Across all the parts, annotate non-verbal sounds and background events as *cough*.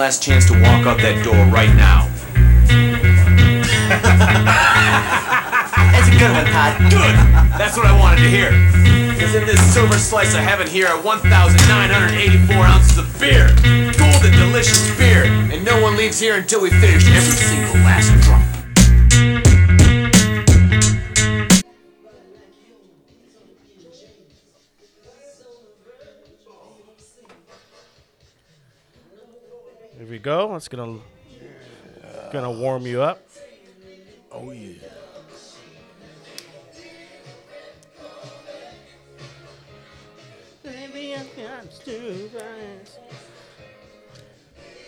Last chance to walk out that door right now. That's a good one, Todd. Good! That's what I wanted to hear. Because in this silver slice of heaven here are 1,984 ounces of beer. Golden, delicious beer. And no one leaves here until we finish every single last drop. Go. It's gonna gonna warm you up. Oh yeah.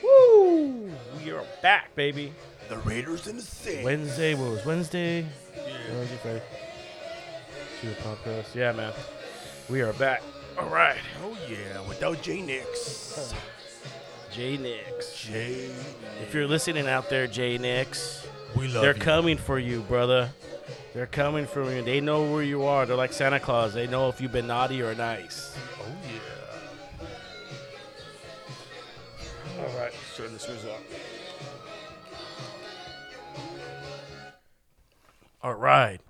Woo! We are back, baby. The Raiders in the Saints. Wednesday. What was Wednesday? Wednesday, Friday. To the podcast. Yeah, man. We are back. All right. Oh yeah, without J Nix. J Nix. J. If you're listening out there, J Nix, We love they're you. coming for you, brother. They're coming for you. They know where you are. They're like Santa Claus. They know if you've been naughty or nice. Oh yeah. All right. Turn the screws up. All right.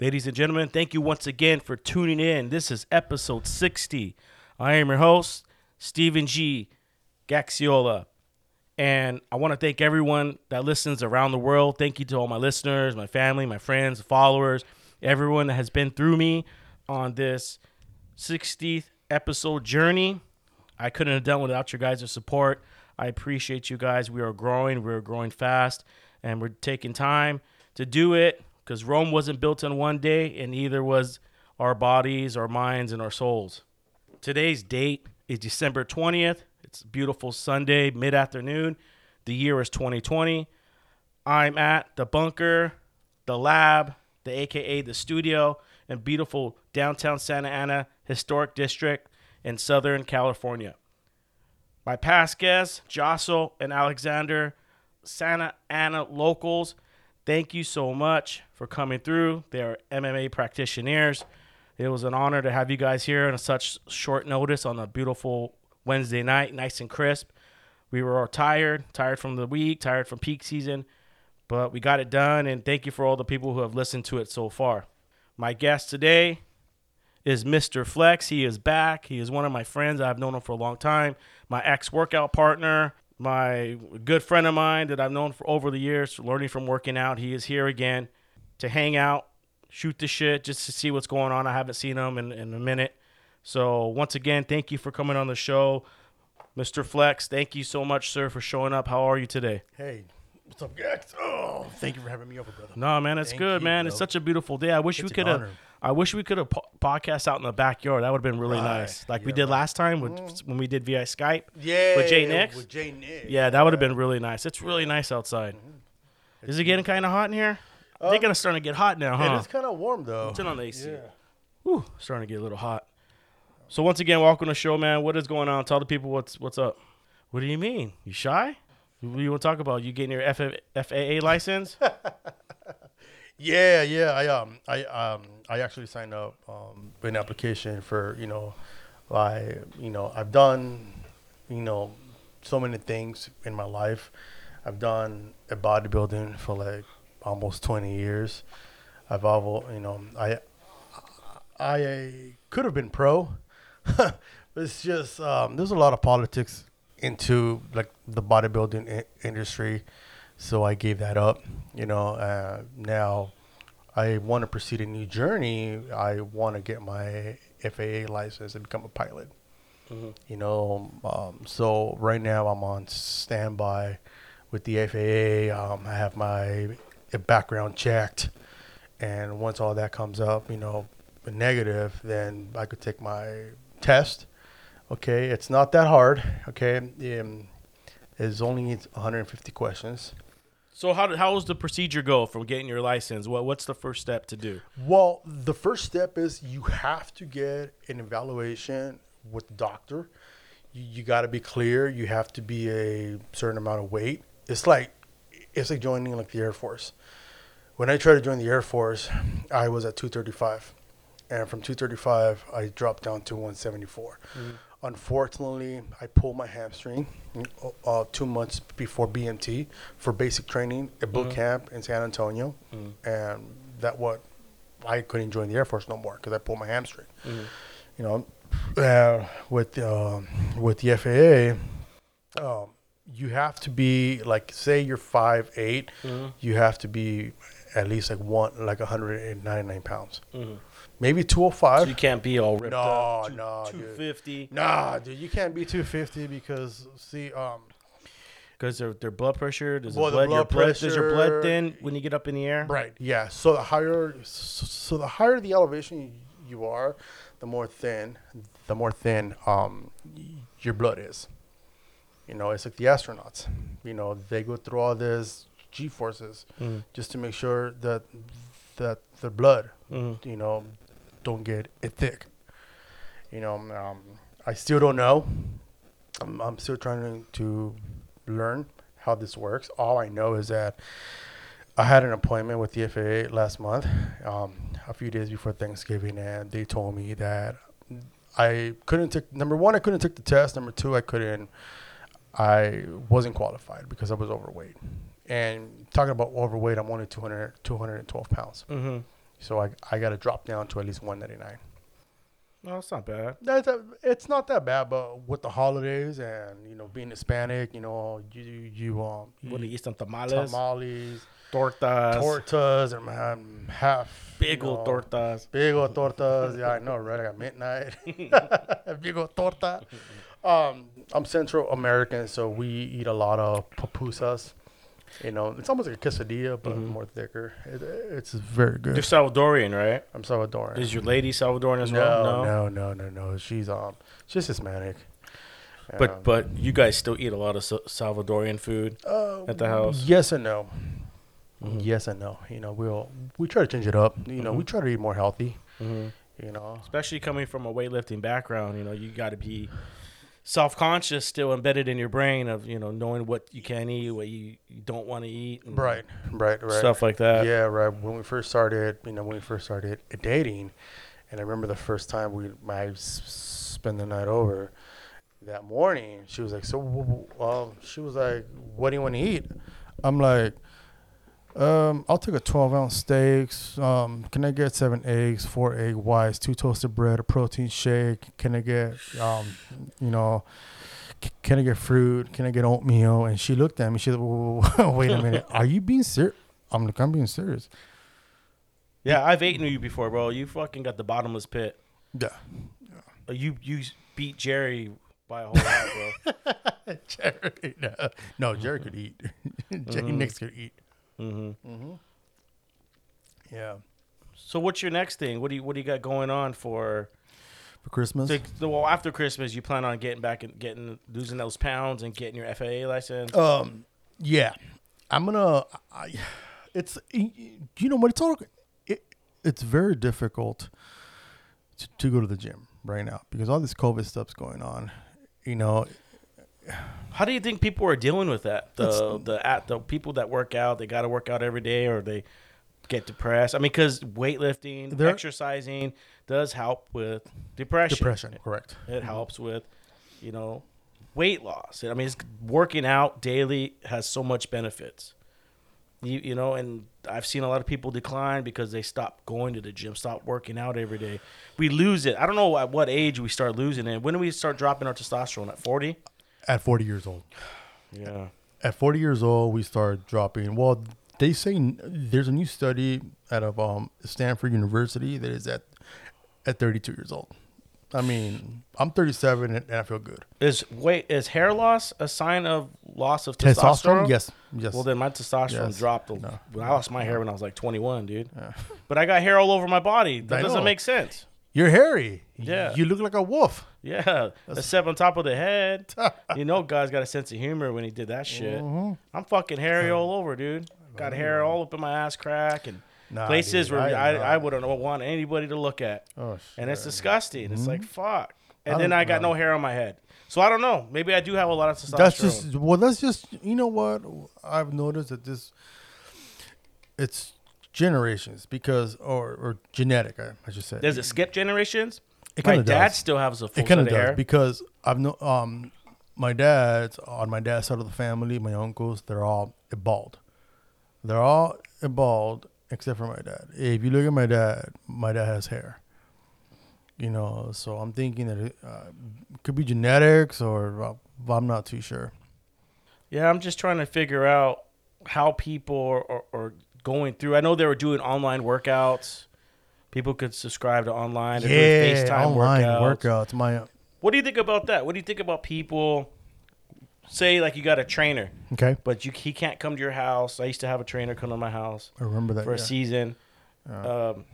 Ladies and gentlemen, thank you once again for tuning in. This is episode 60. I am your host, Stephen G. Gaxiola. And I want to thank everyone that listens around the world. Thank you to all my listeners, my family, my friends, followers, everyone that has been through me on this 60th episode journey. I couldn't have done without your guys' support. I appreciate you guys. We are growing, we're growing fast, and we're taking time to do it because Rome wasn't built in one day, and neither was our bodies, our minds, and our souls. Today's date is December 20th. It's beautiful Sunday, mid afternoon. The year is 2020. I'm at the bunker, the lab, the AKA the studio, in beautiful downtown Santa Ana Historic District in Southern California. My past guests, Josso and Alexander, Santa Ana locals, thank you so much for coming through. They're MMA practitioners. It was an honor to have you guys here on such short notice on a beautiful Wednesday night, nice and crisp. We were all tired, tired from the week, tired from peak season, but we got it done. And thank you for all the people who have listened to it so far. My guest today is Mr. Flex. He is back. He is one of my friends. I've known him for a long time. My ex workout partner, my good friend of mine that I've known for over the years, learning from working out. He is here again to hang out, shoot the shit, just to see what's going on. I haven't seen him in, in a minute. So, once again, thank you for coming on the show. Mr. Flex, thank you so much, sir, for showing up. How are you today? Hey, what's up, guys? Oh, thank you for having me over, brother. No, man, it's Thank good, you, man. It's such a beautiful day. I wish we It's an could have. I wish we could have po- podcast out in the backyard. That would have been really Right. nice, like we did right. Last time with, when we did via Skype. Yeah. With Jay Nix? With Jay Nix. Yeah, that would have been really nice. It's really nice outside. Mm-hmm. Is it getting kind of hot in here? They're gonna start to get hot now, huh? It is kind of warm though. Turn on the AC. Yeah. Whew, starting to get a little hot. So once again, welcome to the show, man. What is going on? Tell the people what's what's up. What do you mean? You shy? What do you want to talk about? You getting your F- FAA license? *laughs* Yeah, yeah. I um, I um, I actually signed up um, an application for you know, like you know, I've done, you know, so many things in my life. I've done a bodybuilding for like almost twenty years. I've all, you know, I, I could have been pro. *laughs* it's just um, there's a lot of politics into like the bodybuilding I- industry, so I gave that up. You know, uh, now I want to proceed a new journey. I want to get my FAA license and become a pilot. You know, um, so right now I'm on standby with the FAA. Um, I have my background checked, and once all that comes up, you know, negative, then I could take my test. Okay, it's not that hard. Okay, um, it's only 150 questions. So how did, how does the procedure go from getting your license? What what's the first step to do? Well, the first step is you have to get an evaluation with the doctor. You, you got to be clear. You have to be a certain amount of weight. It's like it's like joining like the Air Force. When I tried to join the Air Force, I was at 235, and from 235 I dropped down to 174. Unfortunately, I pulled my hamstring uh, two months before BMT for basic training at boot camp in San Antonio, and that what I couldn't join the Air Force no more because I pulled my hamstring. You know, uh, with um with the FAA, um, you have to be like say you're five eight. you have to be at least like one like 199 pounds, maybe 205. So you can't be all ripped No, up. No, dude. 250 Nah, dude, you can't be 250 because see, um, because their their blood pressure does Well, the blood, your blood blood does your blood thin when you get up in the air? right, yeah. So the higher, so the higher the elevation you are, the more thin, the more thin, um, your blood is. You know, it's like the astronauts. You know, they go through all this G forces just to make sure that that their blood, you know, don't get it thick. You know, um, I still don't know. I'm, I'm still trying to learn how this works. All I know is that I had an appointment with the FAA last month, um, a few days before Thanksgiving, and they told me that I couldn't take number one, I couldn't take the test. Number two, I couldn't, I wasn't qualified because I was overweight. And talking about overweight, I'm only 200, 212 pounds. Mm-hmm. So I, I got to drop down to at least 199. No, it's not bad. That's a, it's not that bad, but with the holidays and you know being Hispanic, you know you you um What do eat eat some tamales, tamales, tortas, tortas, or man, half big old know, tortas. Big old tortas. Yeah, I know, right? I got midnight. *laughs* *laughs* big old torta. *laughs* Um, I'm Central American, so we eat a lot of pupusas. You know, it's almost like a quesadilla, but more thicker. It, it's very good. You're Salvadorian, right? I'm Salvadoran. Is your lady Salvadorian as no, well? no, no, no, no. No. She's um, she's Hispanic. But Um, but you guys still eat a lot of Sa- Salvadorian food uh, at the house. Yes and no. Mm-hmm. Yes and no. You know, we'll we try to change it up. You know, we try to eat more healthy. Mhm. You know, Especially coming from a weightlifting background, you know, you got to be self-conscious, still embedded in your brain of you know knowing what you can eat, what you, you don't want to eat, and right, right, right. stuff like that. Yeah, right. When we first started, you know, when we first started dating, and I remember the first time we I s- spent the night over. That morning, she was like, "So, w- w- um, she was like, what do you want to eat?" I'm like, um, "I'll take a 12 ounce steaks. Um, can I get seven eggs, four egg whites, two toasted bread, a protein shake? Can I get, um, you know?" "C- Can I get fruit? Can I get oatmeal? And she looked at me. She said, "Wait a *laughs* minute. Are you being serious?" I'm like, "I'm being serious." Yeah, I've eaten you before, bro. You fucking got the bottomless pit. Yeah. Uh, You you beat Jerry by a whole lot, bro. *laughs* Jerry, no, no, Jerry could eat. *laughs* Jerry Nix could eat. Hmm Yeah. So what's your next thing? What do you what do you got going on for? For Christmas. So, well, after Christmas, you plan on getting back and getting losing those pounds and getting your FAA license. Um. Yeah. I'm gonna. I, it's. You know what? It's all. It, it's very difficult to, to go to the gym right now because all this COVID stuff's going on. You know. How do you think people are dealing with that? The It's- the at the people that work out, they got to work out every day, or they get depressed. I mean, because weightlifting, exercising does help with depression. Depression. Correct. It mm-hmm. helps with, you know, weight loss. I mean, it's, working out daily has so much benefits. You you know, and I've seen a lot of people decline because they stop going to the gym, stop working out every day. We lose it. I don't know at what age we start losing it. When do we start dropping our testosterone? At forty? At 40 years old. Yeah. At 40 years old, we start dropping. Well, they say there's a new study out of um, Stanford University that is at at 32 years old. I mean, I'm 37 and, and I feel good. Is wait is hair loss a sign of loss of Testosterone? testosterone? Yes. Yes. Well, then my testosterone Yes. dropped. a- No. When I lost my hair when I was like 21, dude. But I got hair all over my body. That I doesn't know. make sense. You're hairy. Yeah. You look like a wolf. Yeah, except on top of the head. *laughs* you know, God's got a sense of humor when he did that shit. Mm-hmm. I'm fucking hairy all over, dude. Got hair all up in my ass crack and Nah, places dude, where I- I, I, wouldn't want anybody to look at. Oh, and it's disgusting. It's like fuck. And I then I got no hair on my head. So I don't know. Maybe I do have a lot of testosterone. That's just well. That's just you know what I've noticed that this it's generations because or or genetic. I, I should say. Does it skip generations? It my dad does. still has a full It set of of does hair. because I've no um my dad's on my dad's side of the family, my uncles, they're all bald. They're all bald except for my dad. If you look at my dad, my dad has hair. You know, so I'm thinking that it uh, could be genetics or uh, I'm not too sure. Yeah, I'm just trying to figure out how people are, are, are going through. I know they were doing online workouts. People could subscribe to online. Yeah, FaceTime online workouts. workouts. My What do you think about that? What do you think about people? Say like you got a trainer, okay, but you he can't come to your house. I used to have a trainer come to my house I remember that. for a yeah. season. Um,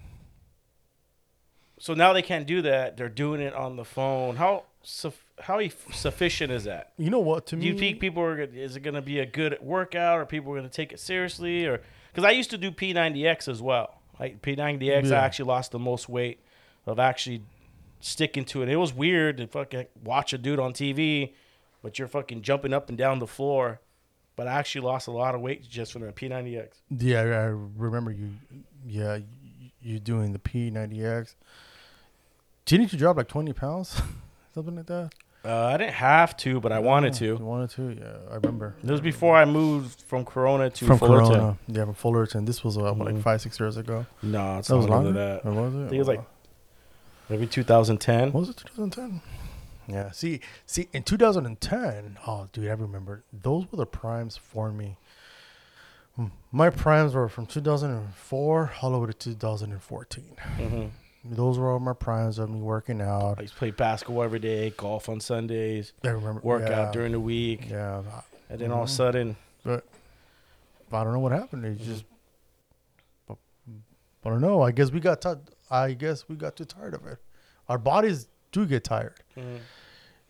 so now they can't do that. They're doing it on the phone. How suf- how e- sufficient is that? You know what? To Do me, you think people are? Is it going to be a good workout, or people are going to take it seriously, or because I used to do P90X as well. Like P90X, I Yeah. actually lost the most weight of actually sticking to it. It was weird to fucking watch a dude on TV, but you're fucking jumping up and down the floor. But I actually lost a lot of weight just from the P90X. Yeah, I I remember you. Yeah, you doing the P90X. Didn't you drop like twenty pounds, *laughs* something like that? Uh, I didn't have to, but I wanted You to. wanted to? Yeah, I remember. It was before I moved from Corona to From Fullerton. Corona. Yeah, from Fullerton. This was uh, what, like Mhm. five, six years ago. No, it's That was longer than that. Or was it? I think it was like maybe 2010. What Was it 2010? Yeah. See, see, in 2010, oh, dude, I remember those were the primes for me. Mm, My primes were from 2004 all the way to 2014. hmm Those were all my primes of me working out. I used to play basketball every day, golf on Sundays, I remember workout yeah, during the week, Yeah, and then all of a Mhm. sudden, but I don't know what happened. It just, but, I don't know. I guess we got. T- I guess we got too tired of it. Our bodies do get tired. Mhm.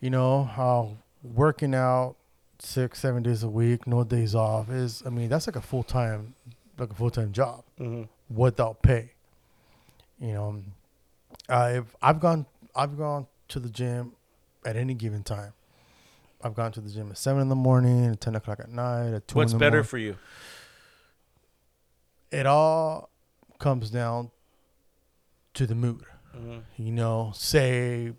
You know how working out six, seven days a week, no days off is. I mean, that's like a full time, like a full time job Mhm. without pay. You know, I've I've gone I've gone to the gym at any given time. I've gone to the gym at seven in the morning, at ten o'clock at night, at two. what's in the better morning. for you? It all comes down to the mood. Mhm. You know, say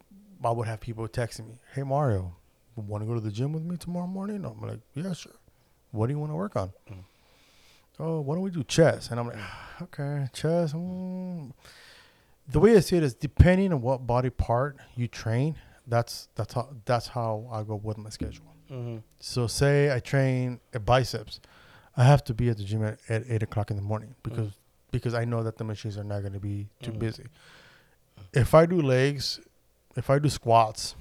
I would have people texting me, "Hey Mario, want to go to the gym with me tomorrow morning?" I'm like, "Yeah, sure." What do you want to work on? Mm. Oh, why don't we do chess? And I'm like, okay, chess. mm." The way I see it is, depending on what body part you train, that's that's how that's how I go with my schedule. Mhm. So say I train a biceps, I have to be at the gym at, at eight o'clock in the morning because because I know that the machines are not going to be too Mhm. busy. If I do legs, if I do squats,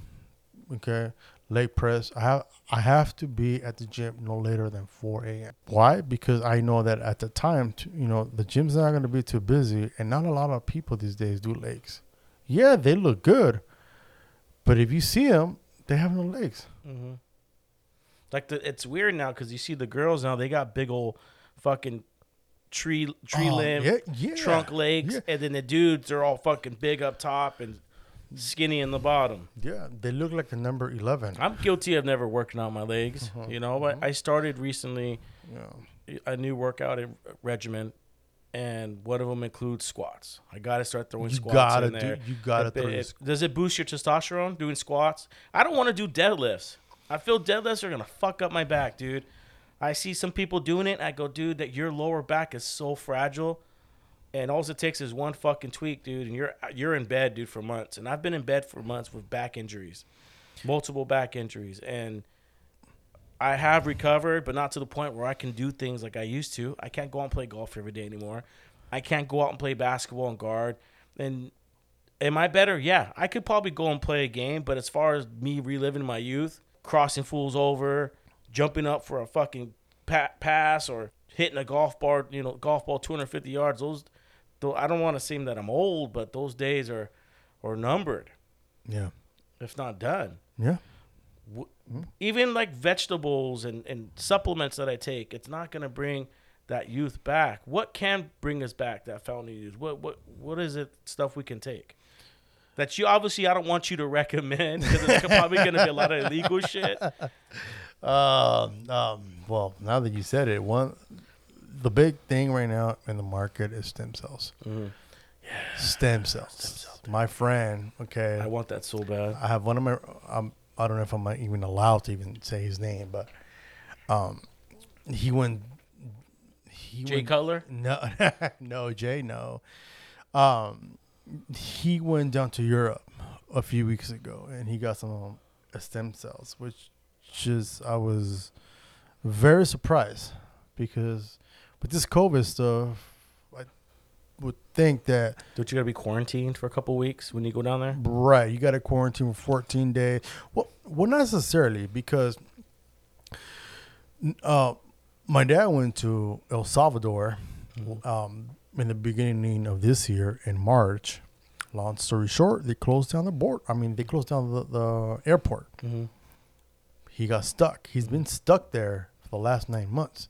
okay, leg press, I have I have to be at the gym no later than four a.m. Why? Because I know that at the time, you know, the gym's not going to be too busy, and not a lot of people these days do legs. Yeah, they look good, but if you see them, they have no legs. Mhm. Like the, it's weird now because you see the girls now they got big old fucking tree tree Oh, limb, yeah, yeah, trunk legs, yeah. and then the dudes are all fucking big up top and skinny in the bottom. Yeah, they look like the number eleven. I'm guilty of never working out my legs. Uh-huh, You know, but I started recently Yeah. a new workout regimen, and one of them includes squats. I got to start throwing You squats gotta in there. do- you gotta It- throw it- does it boost your testosterone doing squats? I don't want to do deadlifts. I feel deadlifts are gonna fuck up my back, dude. I see some people doing it. I go, dude, that your lower back is so fragile, and all it takes is one fucking tweak, dude, and you're you're in bed, dude, for months. And I've been in bed for months with back injuries, multiple back injuries, and I have recovered, but not to the point where I can do things like I used to. I can't go out and play golf every day anymore. I can't go out and play basketball and guard. And am I better? Yeah, I could probably go and play a game, but as far as me reliving my youth, crossing fools over, jumping up for a fucking pa- pass or hitting a golf bar, you know, golf ball 250 yards, those though I don't want to seem that I'm old, but those days are are numbered, Yeah. if not done Yeah. even like vegetables and, and supplements that I take, it's not gonna bring that youth back. What can bring us back that fountain of youth? What what what is it stuff we can take? That you obviously I don't want you to *laughs* recommend because it's probably gonna be a lot of illegal shit. Um, *laughs* um, well, now that you said it, one the big thing right now in the market is stem cells. Stem cells. My friend, okay, I want that so bad. I have one of my. Um, I don't know if I'm even allowed to even say his name, but um, he went. He Jay went, Cutler. No, *laughs* no, Jay, no. Um, he went down to Europe a few weeks ago, and he got some um, stem cells, which just I was very surprised because with this COVID stuff, I would think that Don't you gotta be quarantined for a couple weeks when you go down there? Right, you got to quarantine for 14 days. Well, well, not necessarily because uh, my dad went to El Salvador um, in the beginning of this year in March. Long story short, they closed down the board. I mean, they closed down the, the airport. He got stuck. He's been stuck there for the last nine months.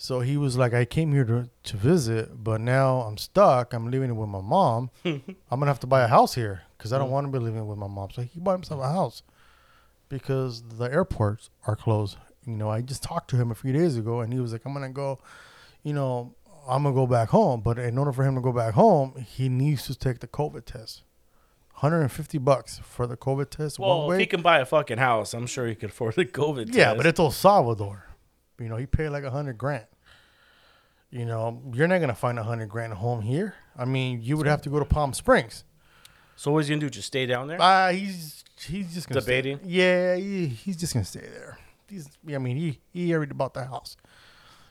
So he was like, I came here to, to visit, but now I'm stuck. I'm living with my mom. *laughs* I'm going to have to buy a house here because I don't mm. want to be living with my mom. So he bought himself a house because the airports are closed. You know, I just talked to him a few days ago and he was like, I'm going to go, you know, I'm going to go back home. But in order for him to go back home, he needs to take the COVID test. 150 bucks for the COVID test. one Well, if he can buy a fucking house, I'm sure he could afford the COVID. Yeah, test. Yeah, but it's El Salvador. You know, he paid like a hundred grand. You know, you're not gonna find a hundred grand home here. I mean, you would have to go to Palm Springs. so what's he gonna do? Just stay down there? Uh he's he's just gonna stay- Debating? yeah, he, he's just gonna stay there. He's, I mean, he he already bought the house.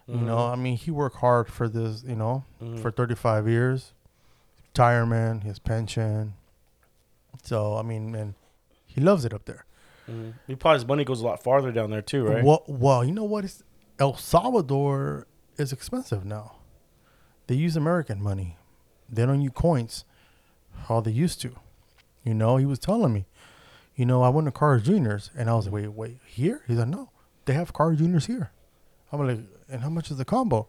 You know, mm-hmm. I mean, he worked hard for this. You know, mm-hmm. for 35 years, retirement, his pension. So I mean, and he loves it up there. Mm-hmm. He probably his money goes a lot farther down there too, right? Well, well, you know what? It's, El Salvador is expensive now. They use American money. They don't use coins how they used to. You know, he was telling me, you know, I went to Carl Juniors and I was like, wait, wait, here? He's like, no, they have Carl Juniors here. I'm like, and how much is the combo?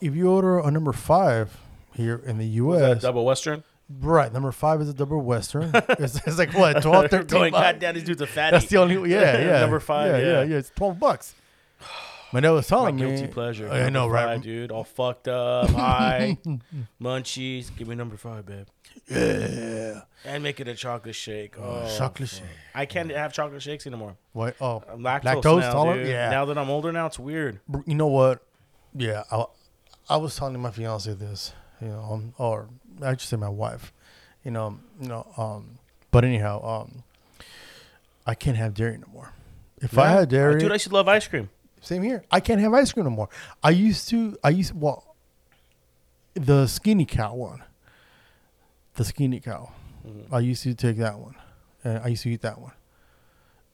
If you order a number five here in the U.S., double Western. right, number five is a double Western. *laughs* it's, it's like what, 12, *laughs* 13 Going, bucks? God damn, these dudes a fatty. That's the only yeah *laughs* yeah Number five, yeah yeah. yeah, yeah. It's twelve bucks. My dad was My telling me guilty pleasure. I know Number right, five, dude. All fucked up, high, *laughs* munchies. Give me number five, babe. Yeah, And make it a chocolate shake. Oh, chocolate shake. I can't have chocolate shakes anymore. What? Oh, I'm lactose, Lactose now, tolerant? dude. Yeah. Now that I'm older, now it's weird. Br- you know what? Yeah, I, I was telling my fiance this, you know, um, or I should say my wife, you know, you know, um, but anyhow, um, I can't have dairy no more. If I Yeah. had dairy, dude, I should love ice cream. Same here. I can't have ice cream no more. I used to. I used well, the skinny cow one. The skinny cow. Mm-hmm. I used to take that one, and I used to eat that one.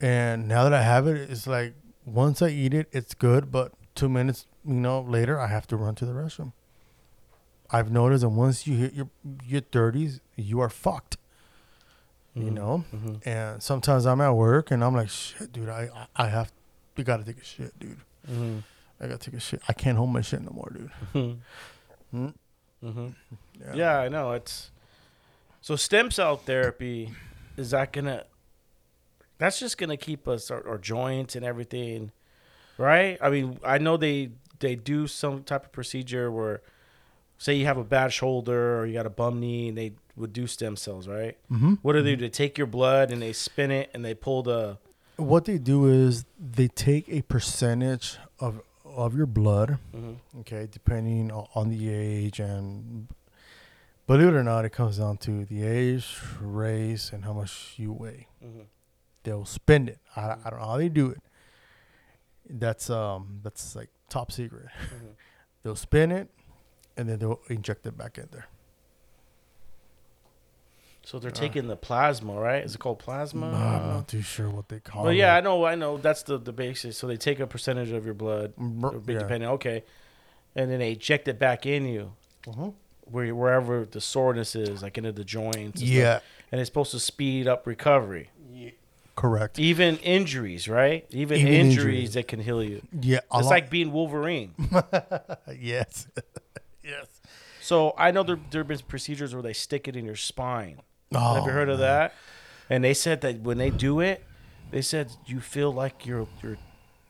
And now that I have it, it's like once I eat it, it's good. But two minutes, you know, later, I have to run to the restroom. I've noticed that once you hit your your thirties, you are fucked. You mm-hmm. know, mm-hmm. and sometimes I'm at work and I'm like, shit, dude, I I have, we gotta take a shit, dude. Mm-hmm. I gotta take a shit. I can't hold my shit no more, dude. Mm-hmm. Hmm? Mm-hmm. Yeah. I know. It's so stem cell therapy. Is that gonna? That's just gonna keep us our, our joints and everything, right? I mean, I know they they do some type of procedure where, say, you have a bad shoulder or you got a bum knee, and they would do stem cells, right? Mm-hmm. What do they do? They take your blood and they spin it and they pull the. What they do is they take a percentage of of your blood, okay, depending on the age and believe it or not, it comes down to the age, race, and how much you weigh. They'll spend it. I, I don't know how they do it. That's um that's like top secret. Mm-hmm. *laughs* they'll spend it, and then they'll inject it back in there. So they're taking the plasma, right? Is it called plasma? I'm not too sure what they call Well, it. yeah, I know, I know. That's the the basis. So they take a percentage of your blood, Mer- a yeah. depending. Okay, and then they inject it back in you, Mhm. where wherever the soreness is, like into the joints. and Yeah, stuff. and it's supposed to speed up recovery, correct. even injuries, right? Even, Even injuries, injuries. that can heal you. Yeah, It's lot- like being Wolverine. *laughs* yes, *laughs* yes. so I know there there have been procedures where they stick it in your spine. Oh, Have you heard of that? And they said that when they do it, they said you feel like you're you're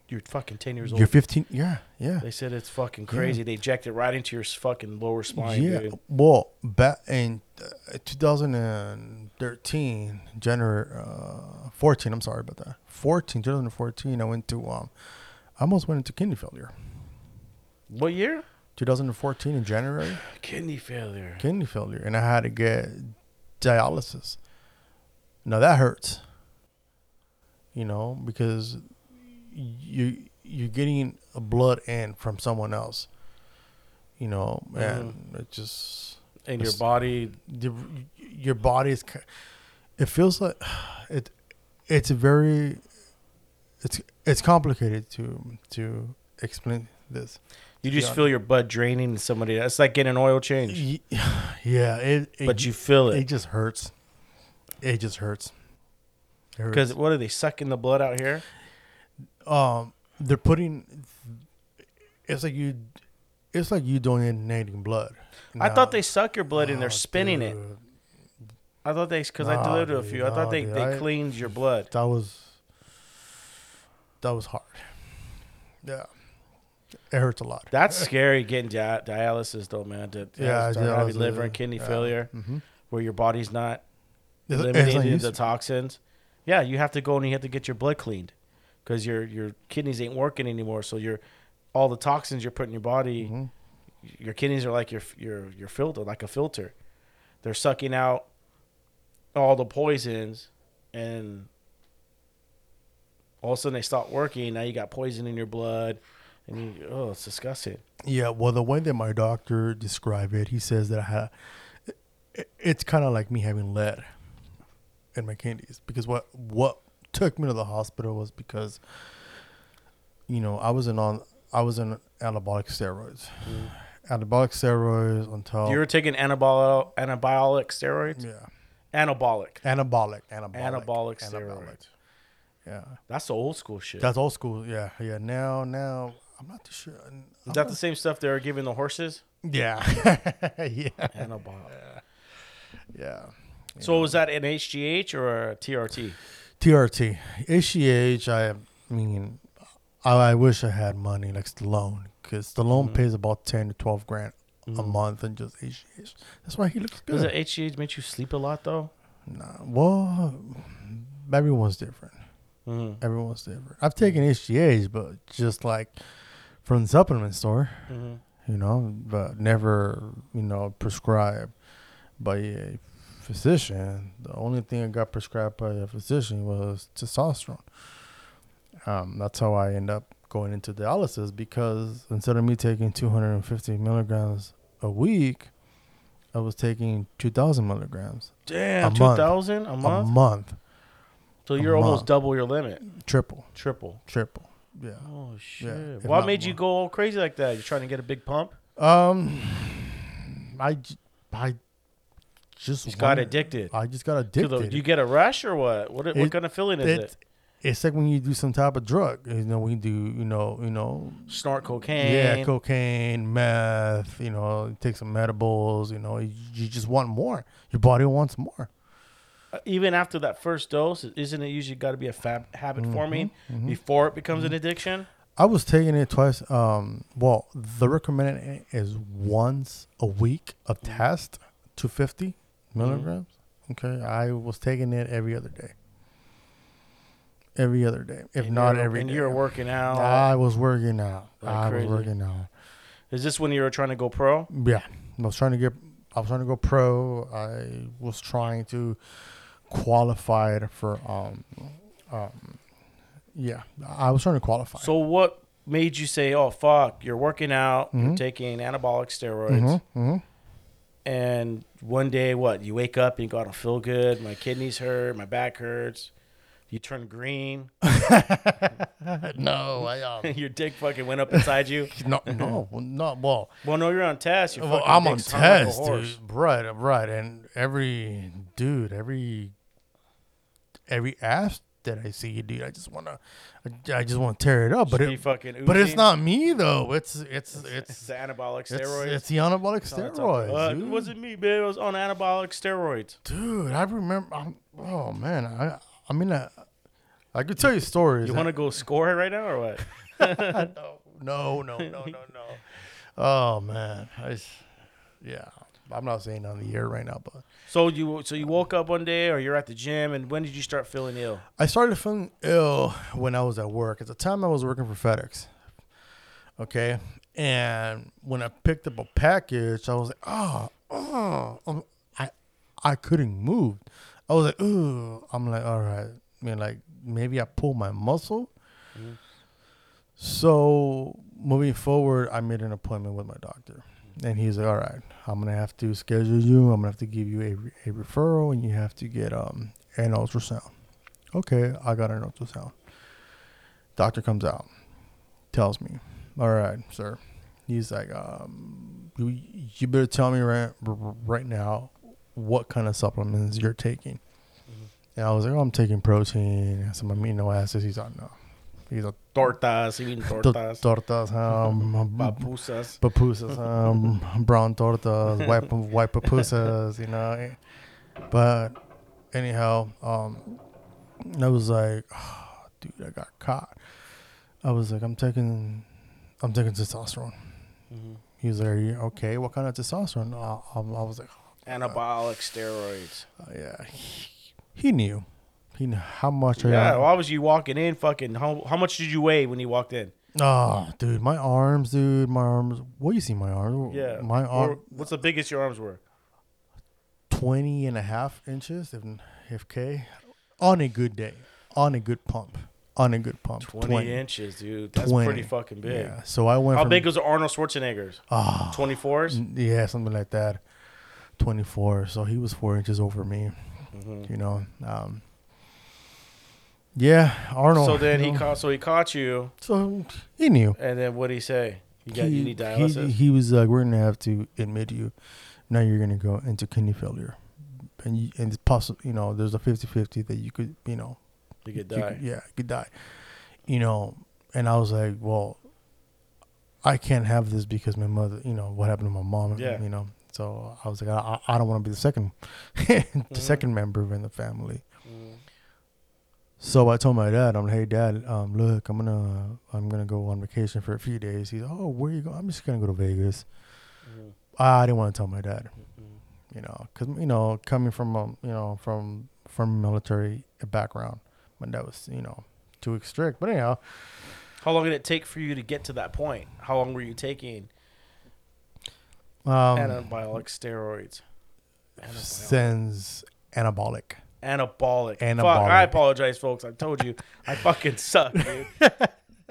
you're fucking ten years old. You're 15. Yeah, yeah. They said it's fucking crazy. They inject it right into your fucking lower spine, yeah. dude. Well, back in uh, 2013, January uh, 14. I'm sorry about that. 14, 2014. I went to um, I almost went into kidney failure. What year? 2014 in January, *sighs* Kidney failure. kidney failure, and I had to get dialysis. Now that hurts. You know, because you you're getting a blood in from someone else. You know, and mm-hmm. it just And your body. your body is it feels like *sighs* it it's very it's it's complicated to to explain this You just Yeah. feel your blood draining in somebody. It's like getting an oil change, *sighs* yeah it, it but you feel it it just hurts it just hurts because what are they sucking the blood out here? um they're putting it's like you it's like you donating blood I thought they suck your blood and they're spinning it. I thought they because I Nah, delivered a dude, few. I thought they dude, they I- cleaned your blood. that was that was hard yeah it hurts a lot That's scary getting dia- dialysis though, man. To, Yeah, to have dialysis, liver and kidney yeah. failure, Mhm. where your body's not It's- it's not eliminating the toxins. Yeah, you have to go and you have to get your blood cleaned because your your kidneys ain't working anymore. So your all the toxins you're putting in your body, Mhm. your kidneys are like your your your filter, like a filter. They're sucking out all the poisons, and all of a sudden they stop working. Now you got poison in your blood, and you oh, it's disgusting. Yeah, well, the way that my doctor described it, he says that I had, it- it's kind of like me having lead in my kidneys because what what took me to the hospital was because, you know, I was in on I was in anabolic steroids, mm. anabolic steroids until You were taking anabolic anabolic steroids, yeah, anabolic. anabolic, anabolic, Anabolic steroids. Yeah, That's the old school shit. that's old school. Yeah, yeah. Now, now I'm not too sure. I'm Is that not- the same stuff they were giving the horses? yeah, *laughs* yeah, Anabolic. yeah. So was that an HGH or a TRT? TRT, HGH. I mean, I, I wish I had money like Stallone because Stallone Mm-hmm. pays about ten to twelve grand a month and just HGH. That's why he looks good. Does the HGH make you sleep a lot though? Nah, well, everyone's different. Mm-hmm. Everyone's different. I've taken HGH, but just like from the supplement store, Mm-hmm. you know, but never, you know, prescribed by a physician. The only thing I got prescribed by a physician was testosterone. Um, that's how I end up going into dialysis because instead of me taking 250 milligrams a week, I was taking 2,000 milligrams Damn, 2,000 A month. a month. so you're almost month. double your limit, Triple, triple. triple. Yeah. Oh shit! if what made you go all crazy like that? You're trying to get a big pump? Um, I, I just Just got addicted. I just got addicted. the, you get a rush or what? What, what kind of feeling is it, it? It's like when you do some type of drug. You know, when you do, you know, you know, Snort cocaine. yeah, cocaine, meth. You know, take some medibles. You know, you, you just want more. Your body wants more. Even after that first dose, isn't it usually got to be a fab, habit Mm-hmm, forming before it becomes an addiction? I was taking it twice. Um, well, the recommended is once a week of test, two fifty milligrams. Okay, I was taking it every other day. Every other day, if And not every and day. you're working out. I was working out. Like I crazy. was working out. Is this when you were trying to go pro? Yeah, I was trying to get. I was trying to go pro. I was trying to qualify for um, um, yeah, I was trying to qualify. So what made you say, "Oh fuck, you're working out, you're taking anabolic steroids," Mhm. and one day, what you wake up and you go, "I don't feel good. My kidneys hurt. My back hurts." You turn green. *laughs* no, I um, *laughs* Your dick fucking went up inside you. *laughs* no, no, not well. Well, no, you're on test. Your Well, I'm on dick's hung like test, horse. dude. Right, right, and every dude, every every ass that I see, dude, I just wanna, I, I just want to tear it up. But it, fucking but it's not me though. It's it's It's it's the anabolic steroids. it's the anabolic it's steroids. Uh, it dude. wasn't me, man. It was on anabolic steroids. Dude, I remember. I'm, oh man, I I mean, I, I could tell you stories. You want to go score it right now or what? *laughs* No, no, no, no, no, no. *laughs* Oh man, I, yeah. I'm not saying on the air right now, but So you so you woke up one day or you're at the gym and when did you start feeling ill? I started feeling ill when I was at work. At the time, I was working for FedEx. Okay, and when I picked up a package, I was like, oh, oh, I, I couldn't move. I was like, ooh. I'm like, all right. I mean, like maybe I pulled my muscle. Mm-hmm. So moving forward, I made an appointment with my doctor, and he's like, "All right, I'm gonna have to schedule you. I'm gonna have to give you a, a referral, and you have to get um an ultrasound." Okay, I got an ultrasound. Doctor comes out, tells me, "All right, sir." He's like, um, you, you better tell me right right now what kind of supplements you're taking." And I was like, "Oh, I'm taking protein, some amino acids." He's like, "No." He's like, Tortas, you *laughs* mean "To- tortas, tortas, um, *laughs* papusas. pupusas, um, brown tortas, white white pupusas, you know. But anyhow, um, I was like, "Ah, *sighs* dude, I got caught. I was like, I'm taking, I'm taking testosterone. He was like, Are you okay? What kind of testosterone? I, I, I was like, Anabolic steroids. oh, yeah. He, he knew. He knew how much. Yeah, why was you walking in? Fucking how, how much did you weigh when you walked in? Oh, dude, my arms, dude, my arms. What you see, my arms? Yeah, my Or. What's the biggest your arms were? 20 and a half inches, if, if K, on a good day, on a good pump, on a good pump. 20, inches, dude. That's 20. pretty fucking big. Yeah. So I went How from, big was Arnold Schwarzenegger's? Ah, 24s? yeah, something like that. 24. So he was four inches over me, Mm-hmm. you know. Um, yeah, Arnold. So then you he know, caught. So he caught you, So he knew. and then what did he say? You got you need he, dialysis. he was like, we're going to have to admit you. Now you're going to go into kidney failure. And, you, and it's possible, you know, there's a 50 50 that you could, you know, you could you die. could- yeah, you could die. You know, and I was like, well, I can't have this because my mother, you know, what happened to my mom, Yeah. you know. So I was like, I, I I don't want to be the second, *laughs* the mm-hmm. second member in the family. So I told my dad, I'm like, hey dad, um, look, I'm gonna I'm gonna go on vacation for a few days. He's, oh, where you going? I'm just gonna go to Vegas. I didn't want to tell my dad, you know, because you know, coming from a you know from from military background, my dad was you know too strict. But anyhow, How long did it take for you to get to that point? How long were you taking um, anabolic steroids? Anabolic. sends anabolic. Anabolic. Fuck, I apologize, folks. I told you, I fucking suck, dude. *laughs*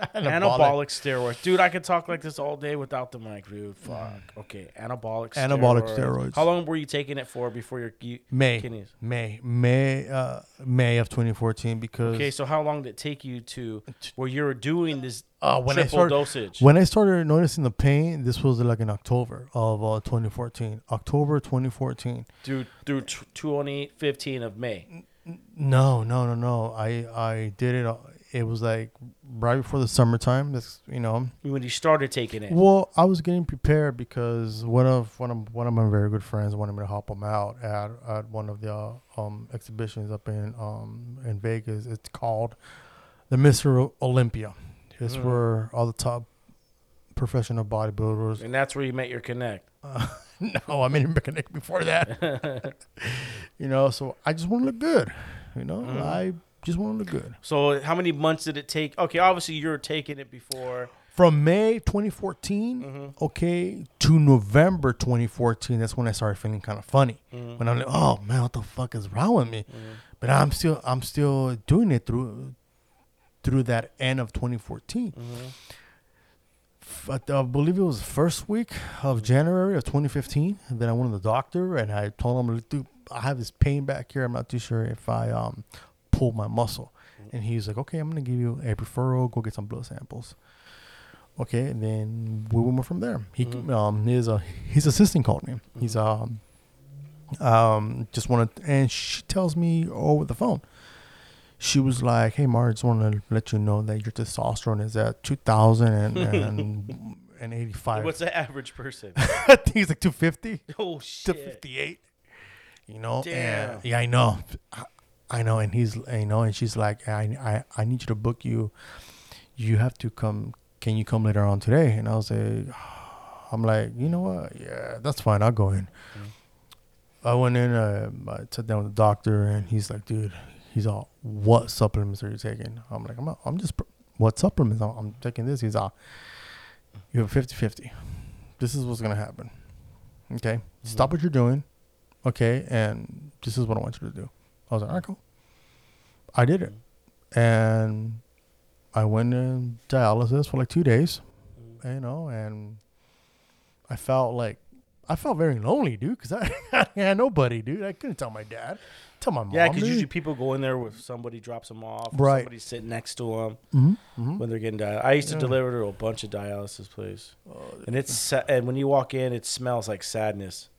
*laughs* anabolic steroids, dude. I could talk like this all day without the mic, dude. Fuck. *sighs* Okay, anabolic. steroids. Anabolic steroids. How long were you taking it for before your you, May kidneys? May May uh May of 2014 because Okay, so how long did it take you to where you were doing this uh, when I triple started dosage? when I started noticing the pain, this was like in October of uh, 2014. October 2014. through through t- 2015 of May. No, no, no, no. I I did it. Uh, It was like right before the summertime. That's you know. When you started taking it. Well, I was getting prepared because one of one of one of my very good friends wanted me to help him out at, at one of the uh, um, exhibitions up in um, in Vegas. It's called the Mister Olympia. It's Mm. where all the top professional bodybuilders. And that's where you met your connect. *laughs* no, I made him connect before that. *laughs* *laughs* you know, so I just want to look good. You know, Mm-hmm. I just want to look good. So how many months did it take? Okay, obviously you're taking it before. From May 2014, Mm-hmm. okay, to November 2014, that's when I started feeling kind of funny. Mm-hmm. When I'm like, oh man, what the fuck is wrong with me? But I'm still, I'm still doing it through, through that end of 2014. But I believe it was the first week of January of 2015 that I went to the doctor and I told him, "Dude, I have this pain back here. I'm not too sure if I um pull my muscle." And he's like, "Okay, I'm gonna give you a referral. Go get some blood samples." Okay, and then we went from there. He um his uh, his assistant called me. He's um um just wanted and she tells me over the phone she was like, "Hey, Mar, just want to let you know that your testosterone is at 2,000 and, and, *laughs* and 85. What's the average person? *laughs* I think it's like 250 oh shit! 58. You know? Damn. And, yeah, I know. I, I know. And he's, you know, and she's like, I, I, I need you to book you. You have to come. Can you come later on today? And I was like, *sighs* I'm like, you know what? Yeah, that's fine. I'll go in. I went in. Uh, I sat down with the doctor, and he's like, dude, he's all, what supplements are you taking? I'm like, I'm, not, I'm just, what supplements? I'm, I'm taking this. He's all, you have 50 50. This is what's going to happen. Okay. Stop what you're doing. Okay. And this is what I want you to do. I was like, all right, cool. I did it. And I went in dialysis for like two days, you know, and I felt like, I felt very lonely, dude, because I, *laughs* I had nobody, dude. I couldn't tell my dad, tell my mom. Yeah, because usually people go in there with somebody drops them off, Right. Somebody sitting next to them Mhm, mhm. when they're getting dialysis. I used to Yeah. deliver to a bunch of dialysis places, Oh, and it's sa- and when you walk in, it smells like sadness.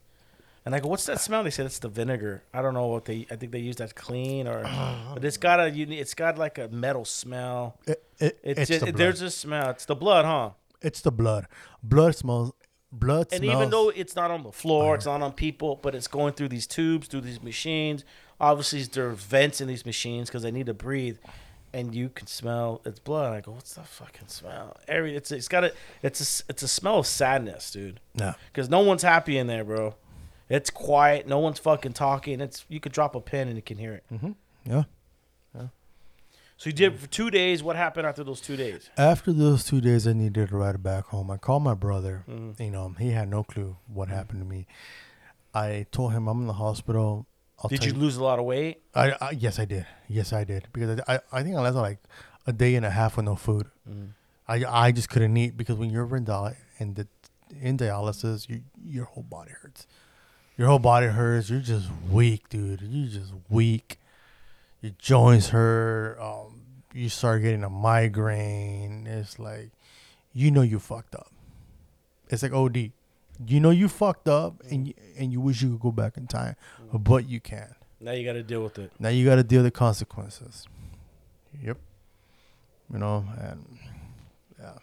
And I go, "What's that smell?" They said it's the vinegar. I don't know what they. I think they use that clean or, *clears throat* but it's got a. uni- It's got like a metal smell. It, it, It's, it's, just, the blood. there's a smell. It's the blood, huh? it's the blood. Blood smells. Blood smells. And smells. even though it's not on the floor, it's not on people, but it's going through these tubes, through these machines. Obviously, there are vents in these machines because they need to breathe, and you can smell it's blood. I go, what's the fucking smell? Every it's it's got a it's a s- it's a smell of sadness, dude. no, Because no one's happy in there, bro. It's quiet. No one's fucking talking. It's you could drop a pin and you can hear it. yeah. yeah. So you did it for two days. What happened after those two days? After those two days, I needed to ride back home. I called my brother. Mm-hmm. You know, he had no clue what happened to me. I told him I'm in the hospital. I'll Did tell you lose a lot of weight? I, I yes, I did. Yes, I did because I, I, think I lasted like a day and a half with no food. Mm-hmm. I I just couldn't eat because when you're in di- in the in dialysis, you, your whole body hurts. Your whole body hurts. You're just weak, dude. You're just weak. Your joints hurt. Um, you start getting a migraine. It's like, you know, you fucked up. It's like OD. You know you fucked up, and you, and you wish you could go back in time, but you can't. Now you got to deal with it. Now you got to deal with the consequences. Yep. You know, and yeah,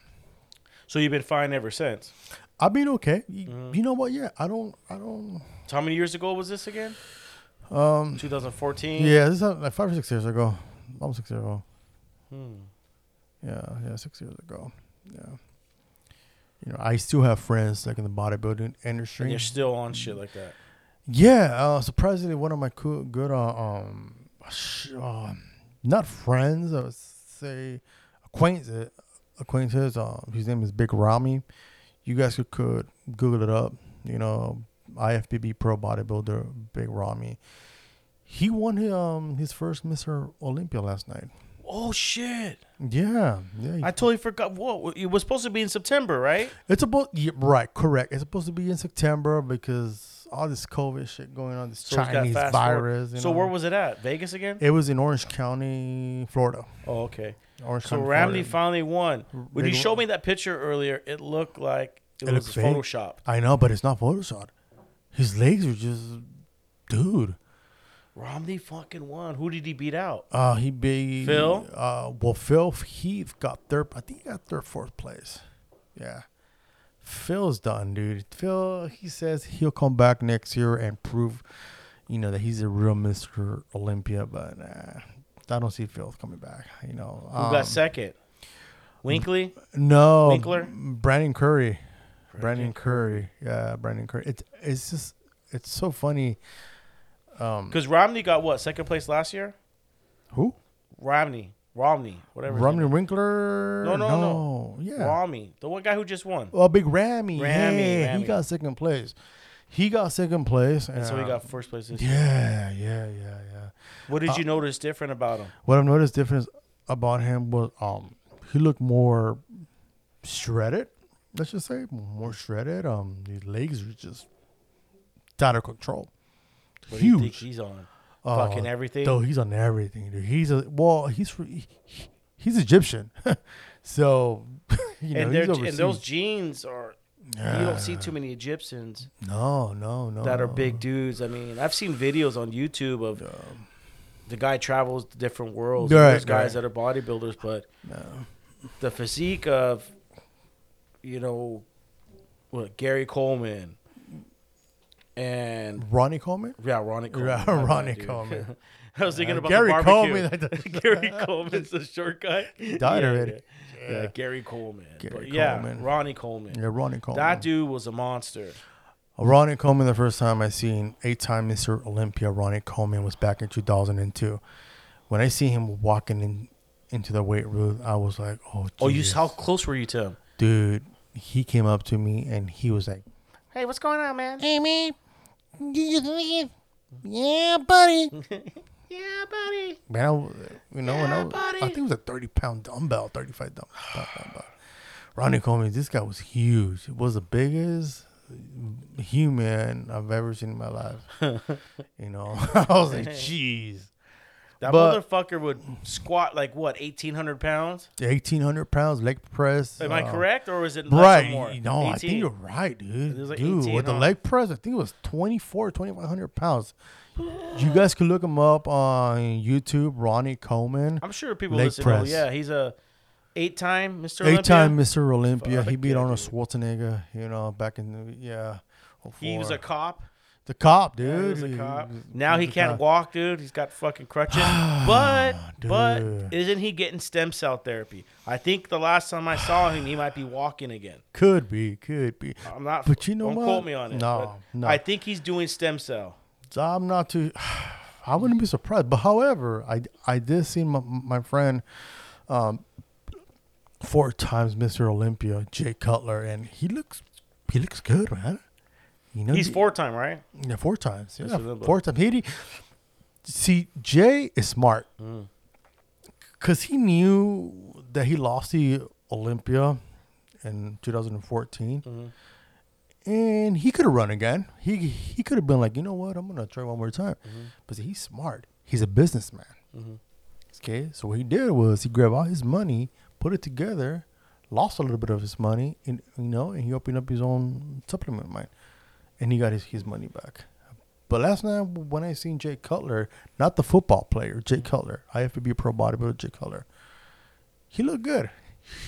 So you've been fine ever since. I've been okay. Mm-hmm. you know what? Yeah, I don't. I don't. So how many years ago was this again? Um. 2014. Yeah, this is like five or six years ago. Almost six years ago. Hmm. Yeah, yeah, six years ago. Yeah. You know, I still have friends like in the bodybuilding And industry. you're still on shit like that. Yeah, uh, surprisingly, one of my cool, good, uh, um, sh- uh, not friends, I would say acquaintances. Acquaintances. Uh, his name is Big Rami. You guys could, could Google it up. You know, IFBB Pro Bodybuilder, Big Rami. He won his, um his first Mr. Olympia last night. Oh shit! Yeah, yeah. I totally forgot. What it was supposed to be in September, right? It's about yeah, right, correct. It's supposed to be in September because all this COVID shit going on, this So Chinese virus. you So know. where was it at? Vegas again? It was in Orange County, Florida. oh, okay. Orange So County, Florida. finally won. When you showed me that picture earlier, it looked like it, It was. Photoshop. I know, but it's not Photoshop. His legs are just, dude. Romney fucking won. Who did he beat out? Uh, he beat Phil? Uh, well, Phil Heath got third. I think he got third, fourth place. Yeah, Phil's done, dude. Phil, he says he'll come back next year and prove, you know, that he's a real Mister Olympia. But uh, I don't see Phil coming back. You know, Who Um, got second? Winkley. No, Winkler? Brandon Curry. Brandon Curry. Yeah, Brandon Curry. It's it's just it's so funny. Um, Because Romney got what second place last year? who? Romney, Romney, whatever. Romney Winkler? No, no, no. Yeah. is. Romney, the one guy who just won. Well, Big Rammy. Rammy, yeah, Rammy. he got second place. He got second place, and And so he got first place this year. Yeah, yeah, yeah, yeah. What did uh, you notice different about him? What I've noticed different about him was um he looked more shredded. Let's just say more shredded. Um, his legs are just out of control. What do you think he's on? Uh, Fucking everything. Though he's on everything. Dude. He's a well. He's he- he's Egyptian, *laughs* so *laughs* you know and, and those jeans are. You don't see too many Egyptians No, no, no. that are big dudes. I mean, I've seen videos on YouTube of the guy travels to different worlds. Right, there's guys right. that are bodybuilders, but the physique of, you know, what Gary Coleman and Ronnie Coleman. yeah, Ronnie Coleman. *laughs* Yeah, bad, Ronnie. Coleman. *laughs* I was thinking Uh, about Gary. Coleman. *laughs* Gary Coleman's the short guy. He died already. Yeah. Gary Coleman. Gary yeah, Coleman. Ronnie Coleman. Yeah, Ronnie Coleman. That dude was a monster. Ronnie Coleman, the first time I seen eight-time Mr. Olympia, Ronnie Coleman was back in 2002. When I see him walking in into the weight room, I was like, "Oh, Oh, you how close were you to him? dude!" He came up to me and he was like, Hey, what's going on, man? "Hey, man, did you think? Yeah, buddy." *laughs* Yeah, buddy. Man, I, w- you know, and I, was, buddy. I think it was a 30 pound dumbbell, 35 dumb- pound dumbbell. Ronnie Coleman, this guy was huge. It was the biggest human I've ever seen in my life. *laughs* you know, *laughs* I was like, jeez. That But- motherfucker would squat like what, eighteen hundred pounds? 1,800 pounds leg press. Am I uh, correct, or was it Right. more? No, I think you're right, dude. Like dude, 18, with the leg press, I think it was 24, 2,500 pounds. You guys can look him up on YouTube, Ronnie Coleman. I'm sure people leg listen. Press. yeah, he's a eight-time Mr. Eight time Olympia. Mr. Olympia. he beat yeah, Arnold. Schwarzenegger, you know, back in the, yeah. He was a cop. The cop, Yeah, dude. he was a cop. Now he can't walk, dude. He's got fucking crutches. *sighs* but but Dude. isn't he getting stem cell therapy? I think the last time I saw him, he might be walking again. Could be, could be. I'm not. But you know don't what? quote me on it. No, but no. I think he's doing stem cell. I'm not too. *sighs* I wouldn't be surprised. But however, I I did see my my friend, um, four times Mr. Olympia, Jay Cutler, and he looks he looks good, man. You know, He's four-time, right? Yeah, four times. Yeah, four times. He see Jay is smart Mm. because he knew that he lost the Olympia in 2014, Mm-hmm. and he could have run again. He he could have been like, you know what, I'm gonna try one more time. Mm-hmm. But see, he's smart. He's a businessman. Okay, so what he did was he grabbed all his money, put it together, lost a little bit of his money, and you know, and he opened up his own supplement line, and he got his, his money back. But last night when I seen Jay Cutler, not the football player, Jay mm-hmm. Cutler, IFBB pro bodybuilder Jay Cutler, he looked good.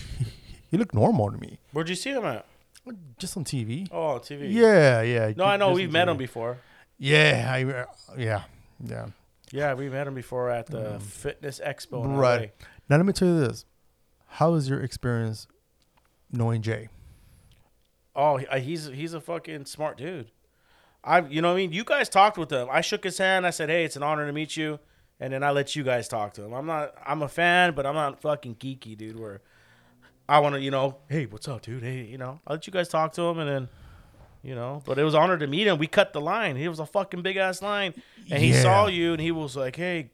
*laughs* he looked normal to me, Where'd you see him at? just on TV. Oh, TV. Yeah, yeah. No, I know we've met TV. him before. Yeah, I, uh, yeah, yeah. Yeah, we met him before at the mm-hmm. Fitness Expo. Right. LA. Now let me tell you this: How is your experience knowing Jay? Oh, uh, he's he's a fucking smart dude. I, you know, what I mean, you guys talked with him. I shook his hand. I said, "Hey, it's an honor to meet you," and then I let you guys talk to him. I'm not, I'm a fan, but I'm not fucking geeky, dude. Where I want to, you know, hey, what's up, dude? Hey, you know, I'll let you guys talk to him, and then, you know, but it was an honor to meet him. We cut the line. He was a fucking big ass line, and he Yeah. saw you, and he was like, "Hey,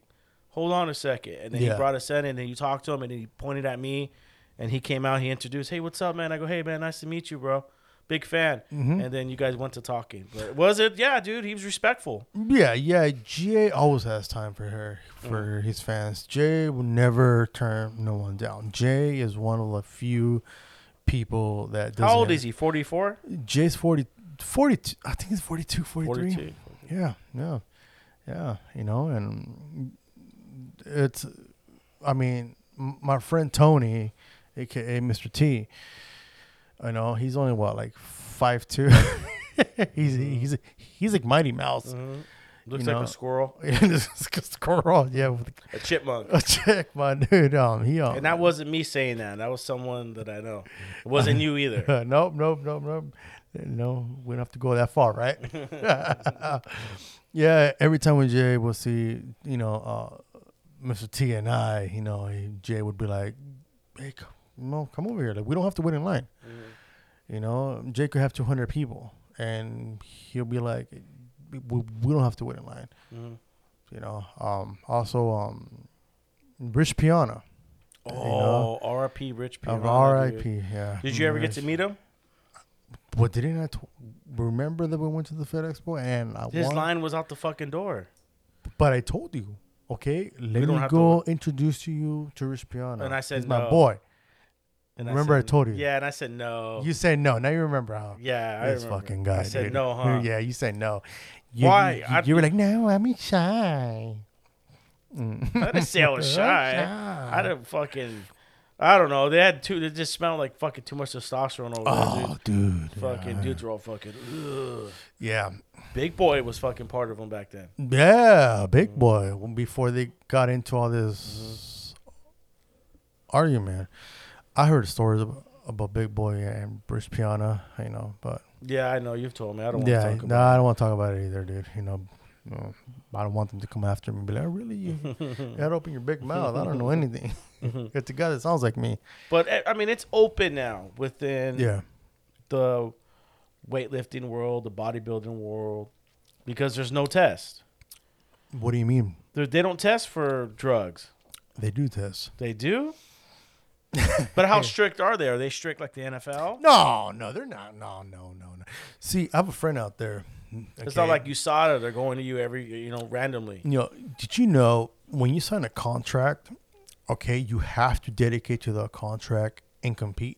hold on a second. and then Yeah. he brought us in, and then you talked to him, and then he pointed at me, and he came out. He introduced, "Hey, what's up, man?" I go, "Hey, man, nice to meet you, bro." Big fan. Mm-hmm. And then you guys went to talking. But was it? Yeah, dude, he was respectful. Yeah, yeah. Jay always has time for her, for his fans. Jay will never turn no one down. Jay is one of the few people that. Doesn't How old is he? 44? Jay's 40, 42. I think he's 42, 43. 42. Yeah, yeah, yeah. You know, and it's. I mean, my friend Tony, aka Mr. T. I know he's only what like five two. *laughs* he's he's he's like Mighty Mouse. Looks You like know. a squirrel. *laughs* Squirrel, yeah, A chipmunk. *laughs* a my dude. Um, he um, And that wasn't me saying that. That was someone that I know. It wasn't you either. nope, nope, nope, nope. No, we don't have to go that far, right? yeah, every time when Jay will see, you know, uh, Mr. T and I, you know, Jay would be like, "Hey, c- no, come over here. Like, we don't have to wait in line." You know, Jay could have two hundred people, and he'll be like, "We, we don't have to wait in line." You know. Um, also, um, Rich Piana. Oh, R.I.P. Rich Piana, R.I.P. Yeah. Did you ever get to meet him? What didn't I t- remember that we went to the FedEx Expo and I His won? line was out the fucking door. But I told you, okay, let me go introduce to you to Rich Piana. And I said He's my boy. And Remember I said- told you. Yeah, and I said no. You said no. Now you remember how. yeah, I this fucking guy. I said dude. no, *laughs* huh? Yeah, you said no. You, Why? You, I- you were like, no, I'm shy. I didn't say I was shy. *laughs* Shy. I didn't fucking. I don't know. They had two. They just smelled like fucking too much testosterone over Oh, there, dude. dude. Fucking yeah. dudes were all fucking. Ugh. Yeah. Big boy was fucking part of them back then. Yeah, big Mm-hmm. boy. Before they got into all this argument, I heard stories about, about Big Boy and Bruce Piana, you know, but Yeah, I know. You've told me. I don't want yeah, to talk no. I don't want to talk about it either, dude. You know, no, I don't want them to come after me and be like, oh, really? You, you had to open your big mouth. I don't know anything. *laughs* *laughs* it's a guy that sounds like me. But eh, I mean, it's open now within Yeah. the weightlifting world, the bodybuilding world, because there's no test. What do you mean? They're, they don't test for drugs. They do test. They do. *laughs* but how strict are they? Are they strict like the NFL? No, no, they're not. No, no, no, no. See, I have a friend out there. It's okay? not like USADA. They're going to you every, you know, randomly. you know, did you know when you sign a contract, okay, you have to dedicate to the contract and compete.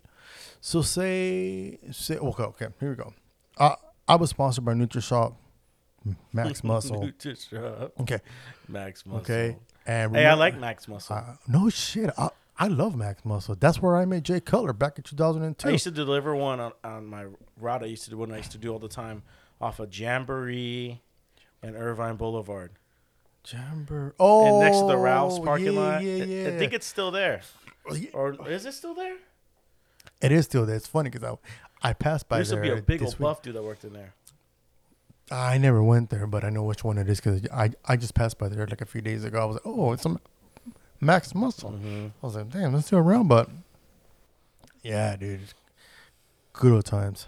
So say, say, okay, okay, here we go. I I was sponsored by NutriShop, Max *laughs* Muscle. Nutrition. Okay, Max Muscle. okay, and Hey, I like Max Muscle. Uh, no shit, I I love Max Muscle. That's where I met Jay Cutler back in 2002. I used to deliver one on, on my route. I used to do one. I used to do all the time off of Jamboree and Irvine Boulevard, Jamboree. Oh, and next to the oh, Ralph's parking yeah, lot. Yeah, I- yeah. I think it's still there, Oh, or is it still there? It is still there. It's funny because I I passed by There used to be a big old week. buff dude that worked in there. I never went there, but I know which one it is because I, I just passed by there like a few days ago. I was like, oh, it's a Max Muscle. Mm-hmm. I was like, damn, let's do a round but yeah, dude, good old times.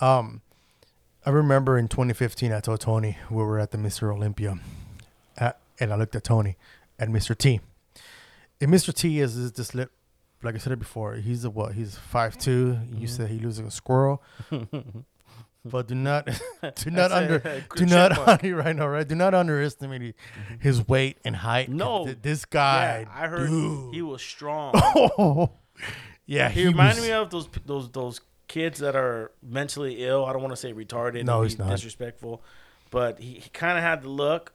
Um, I remember in 2015, I told Tony we were at the Mr. Olympia, at, and I looked at Tony and Mr. T. And Mr. T is, is this lip, like I said it before. He's a what? He's five two. You said he looks like a squirrel. *laughs* *laughs* but do not, *laughs* do not a- under, a do not, chipmunk. *laughs* right now, right? Do not underestimate his weight and height. No. Th- this guy. yeah, I heard dude. he was strong. Oh, yeah. he reminded me of those those those kids that are mentally ill. I don't want to say retarded. No, he's not. disrespectful, but he, he kind of had the look,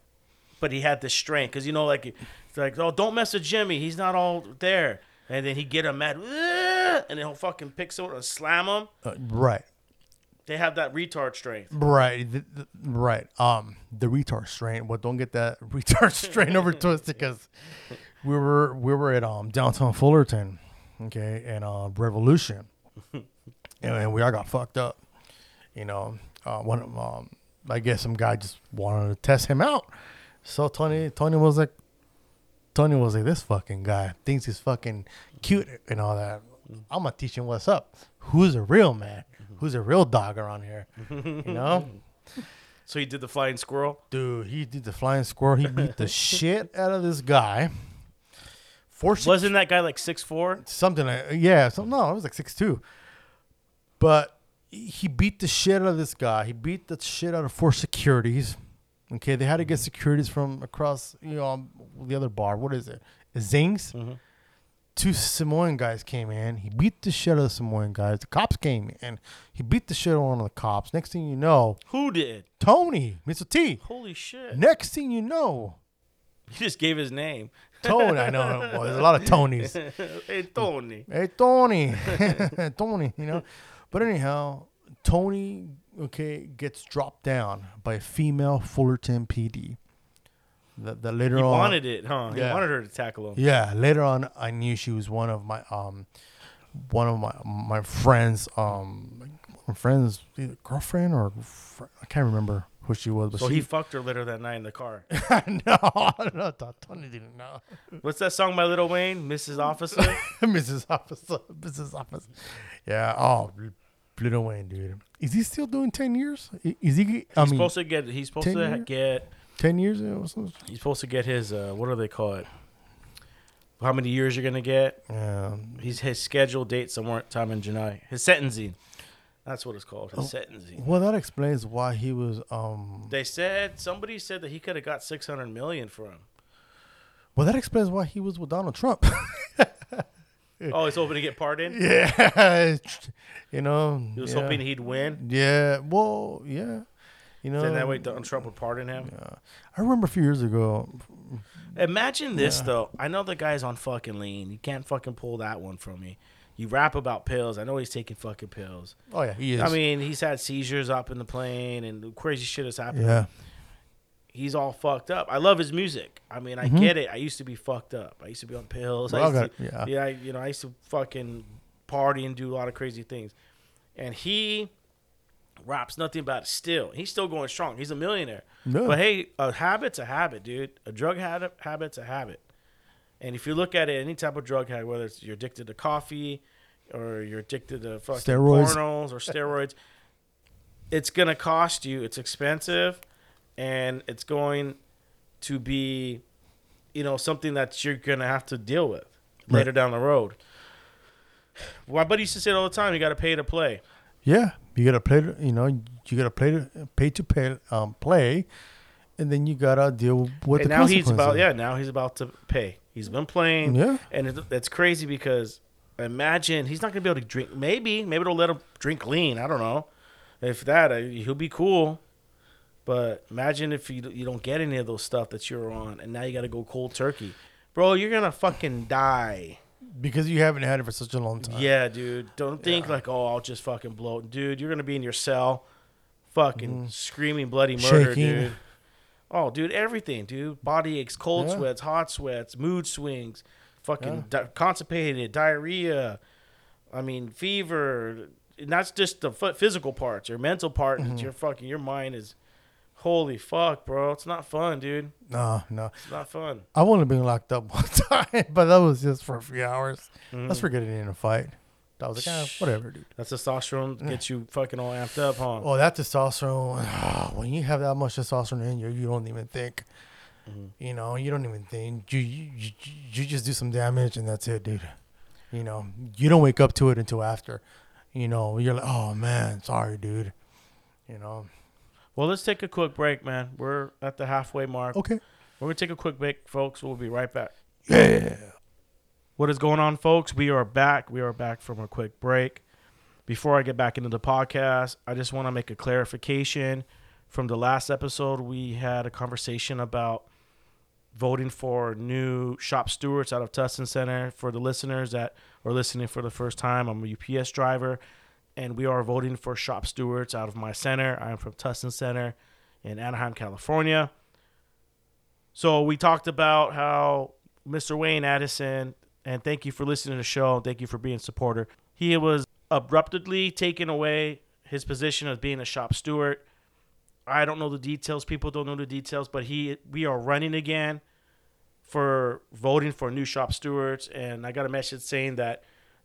but he had the strength because you know, like it's like oh, don't mess with Jimmy. He's not all there. And then he get him mad, and then he'll fucking pick someone and slam him. Uh, right. They have that retard strength. Right, th- th- right. Um, the retard strain. Well, don't get that *laughs* retard strain over twisted because we were we were at um downtown Fullerton, okay, and uh Revolution, *laughs* and, and we all got fucked up. You know, uh, one of um, I guess some guy just wanted to test him out. So Tony Tony was like, Tony was like, this fucking guy thinks he's fucking cute and all that. I'm gonna teach him what's up. Who's a real man? Who's a real dog around here? You *laughs* know, So he did the flying squirrel. dude, he did the flying squirrel. He beat the *laughs* shit out of this guy. For sec- Wasn't that guy like six four? something like yeah, so, no, it was like six two. But he beat the shit out of this guy. He beat the shit out of four securities. Okay, they had to get mm-hmm. securities from across, you know, the other bar. What is it? Zings. Mm-hmm. Two Samoan guys came in. He beat the shit out of the Samoan guys. The cops came in. He beat the shit out of one of the cops. Next thing you know, Who did? Tony, Mr. T. Holy shit! Next thing you know, *laughs* He just gave his name. Tony. I know. *laughs* Well, there's a lot of Tonys. hey Tony. Hey, Tony. *laughs* Tony, you know. But anyhow, Tony, okay, gets dropped down by a female Fullerton PD. That, that later He on. wanted it, huh? He Yeah. wanted her to tackle him. Yeah, later on, I knew she was one of my um, one of my my friends um, my friends either girlfriend or fr- I can't remember who she was, but So she he fucked her later that night in the car. *laughs* no, *laughs* no, Tony didn't know. What's that song by Lil Wayne, Mrs. Officer? *laughs* Mrs. Officer, Mrs. Officer. Yeah. Oh, Lil Wayne, dude. Is he still doing ten years? Is he? I He's mean, supposed to get. He's supposed to get. Ten years something. He's supposed to get his. Uh, what do they call it? how many years you're gonna get. Yeah. He's his scheduled date somewhere time in July. His sentencing. That's what it's called. Oh. His sentencing. Well, that explains why he was. Um. They said somebody said that he could have got six hundred million for him. Well, that explains why he was with Donald Trump. *laughs* Oh, he's hoping to get pardoned. yeah. *laughs* You know. He was yeah. hoping he'd win. Yeah. Well. Yeah. You know. Then that way Donald Trump would pardon him. I remember a few years ago. Imagine this though. I know the guy's on fucking lean. You can't fucking pull that one from me. You rap about pills. I know he's taking fucking pills. Oh yeah, he is. I mean, he's had seizures up in the plane and crazy shit has happened. yeah. He's all fucked up. I love his music. I mean, I mm-hmm. get it. I used to be fucked up. I used to be on pills. We I used to, yeah. yeah. I, you know, I used to fucking party and do a lot of crazy things. And he raps nothing about it still. He's still going strong. He's a millionaire. Yeah. But hey, a habit's a habit, dude. A drug habit, habit's a habit. And if you look at it, any type of drug habit, whether it's you're addicted to coffee or you're addicted to fucking Steroids. pornos or steroids, it's gonna cost you. It's expensive, and it's going to be, you know, something that you're gonna have to deal with later down the road. My buddy used to say it all the time: you got to pay to play. Yeah, you gotta play. To, you know, you gotta play to pay to pay um play, and then you gotta deal with and the now he's about yeah now he's about to pay he's been playing Yeah. and it, it's crazy because imagine he's not gonna be able to drink maybe maybe they'll let him drink lean i don't know if that uh, he'll be cool but imagine if you, you don't get any of those stuff that you're on and now you gotta go cold turkey bro you're gonna fucking die because you haven't had it for such a long time. yeah dude don't think like oh i'll just fucking blow dude you're gonna be in your cell fucking screaming bloody murder Mm-hmm. Shaking. dude Oh, dude, everything, dude. Body aches, cold Yeah. sweats, hot sweats, mood swings, fucking di- constipated, diarrhea. I mean, fever. And that's just the ph- physical parts. Your mental part, Mm-hmm. is your fucking, your mind is, holy fuck, bro. It's not fun, dude. No, no. It's not fun. I've only been locked up *laughs* one time, but that was just for a few hours. Mm-hmm. Let's forget it in a fight. I was like, ah, whatever, dude. That testosterone gets you fucking all amped up, huh? Oh, that testosterone. *sighs* when you have that much testosterone in you, you don't even think. Mm-hmm. You know, you don't even think. You, you you you just do some damage and that's it, dude. You know, you don't wake up to it until after. You know, you're like, oh man, sorry, dude. You know. Well, let's take a quick break, man. We're at the halfway mark. Okay. We're going to take a quick break, folks. We'll be right back. Yeah. What is going on, folks? We are back. We are back from a quick break. Before I get back into the podcast, I just want to make a clarification. From the last episode, we had a conversation about voting for new shop stewards out of Tustin Center. For the listeners that are listening for the first time, I'm a UPS driver, and we are voting for shop stewards out of my center. I'm from Tustin Center in Anaheim, California. So we talked about how Mr. Wayne Addison, and thank you for listening to the show. Thank you for being a supporter. He was abruptly taken away his position as being a shop steward. I don't know the details. People don't know the details, but he we are running again for voting for new shop stewards, and I got a message saying that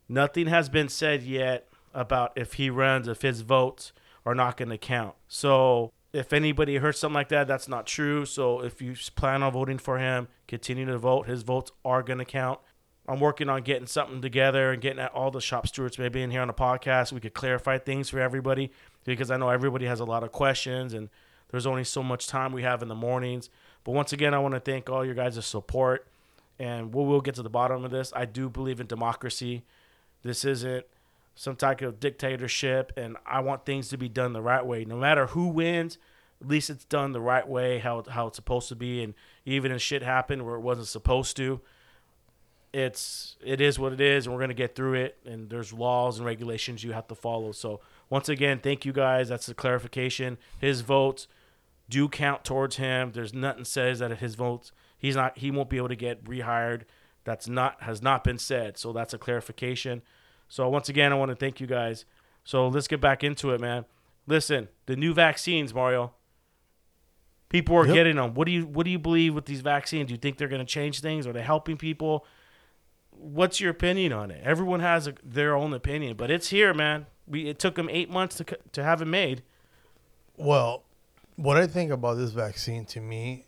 nothing has been said yet about if he runs, if his votes are not going to count. So if anybody heard something like that, that's not true. So if you plan on voting for him, continue to vote. His votes are going to count. I'm working on getting something together and getting at all the shop stewards maybe in here on the podcast. We could clarify things for everybody because I know everybody has a lot of questions and there's only so much time we have in the mornings. But once again, I want to thank all your guys' support and we will get to the bottom of this. I do believe in democracy. This isn't some type of dictatorship, and I want things to be done the right way. No matter who wins, at least it's done the right way, how how it's supposed to be. And even if shit happened where it wasn't supposed to, it's it is what it is, and we're gonna get through it. And there's laws and regulations you have to follow. So once again, thank you guys. That's the clarification. His votes do count towards him. There's nothing says that his votes he's not he won't be able to get rehired. That's not has not been said. So that's a clarification. So once again, I want to thank you guys. So let's get back into it, man. Listen, the new vaccines, Mario. People are Yep. getting them. What do you what do you believe with these vaccines? Do you think they're going to change things? Are they helping people? What's your opinion on it? Everyone has a, their own opinion, but it's here, man. We it took them eight months to to have it made. Well, what I think about this vaccine, to me,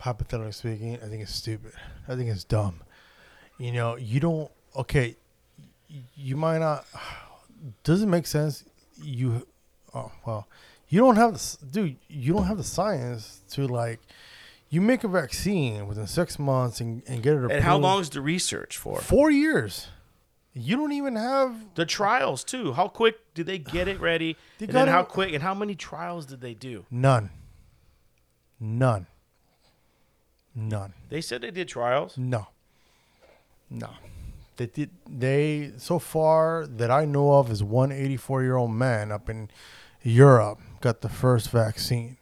hypothetically speaking, I think it's stupid. I think it's dumb. You know, you don't. Okay, you might not. Does it make sense? You, oh well, you don't have the dude. You don't have the science to like. You make a vaccine within six months and, and get it approved. And how long is the research for? Four years. You don't even have. The trials too. How quick did they get it ready? *sighs* And then how quick and how many trials did they do? None. None. None. They said they did trials. No. No. They did they so far that I know of is one 84 year old man up in Europe got the first vaccine.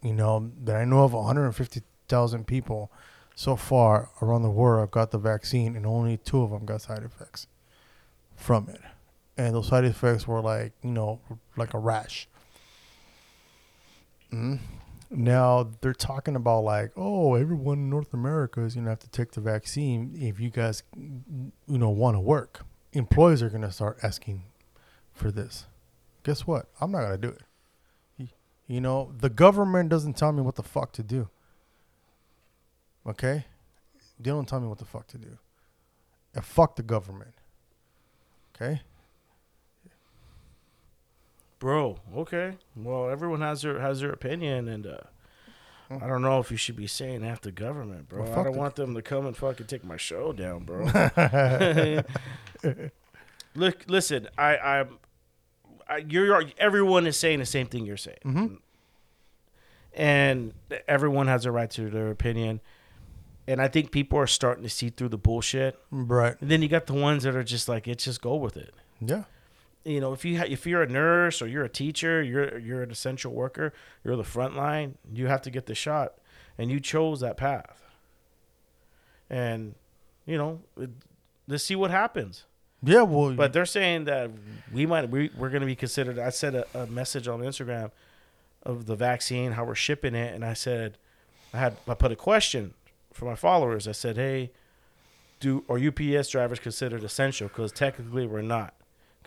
You know, that I know of 150,000 people so far around the world got the vaccine and only two of them got side effects from it. And those side effects were like, you know, like a rash. Mm. Now they're talking about like, oh, everyone in North America is gonna have to take the vaccine if you guys, you know, want to work. Employees are gonna start asking for this. Guess what? I'm not gonna do it. You know, the government doesn't tell me what the fuck to do. Okay, they don't tell me what the fuck to do. And fuck the government. Okay. Bro, okay. Well, everyone has their has their opinion, and uh, I don't know if you should be saying that to government, bro. Well, I don't want them to come and fucking take my show down, bro. *laughs* *laughs* Look, listen, I, I'm, I, you're everyone is saying the same thing you're saying, Mhm. and everyone has a right to their opinion, and I think people are starting to see through the bullshit. Right. And then you got the ones that are just like, it just go with it Yeah. You know, if you ha- if you're a nurse or you're a teacher, you're you're an essential worker, you're the front line, you have to get the shot, and you chose that path. And you know, it, let's see what happens. Yeah. Well. But they're saying that we might we, we're going to be considered. I said a, a message on Instagram of the vaccine, how we're shipping it, and I said I had I put a question for my followers. I said, hey, do are UPS drivers considered essential? Because technically we're not.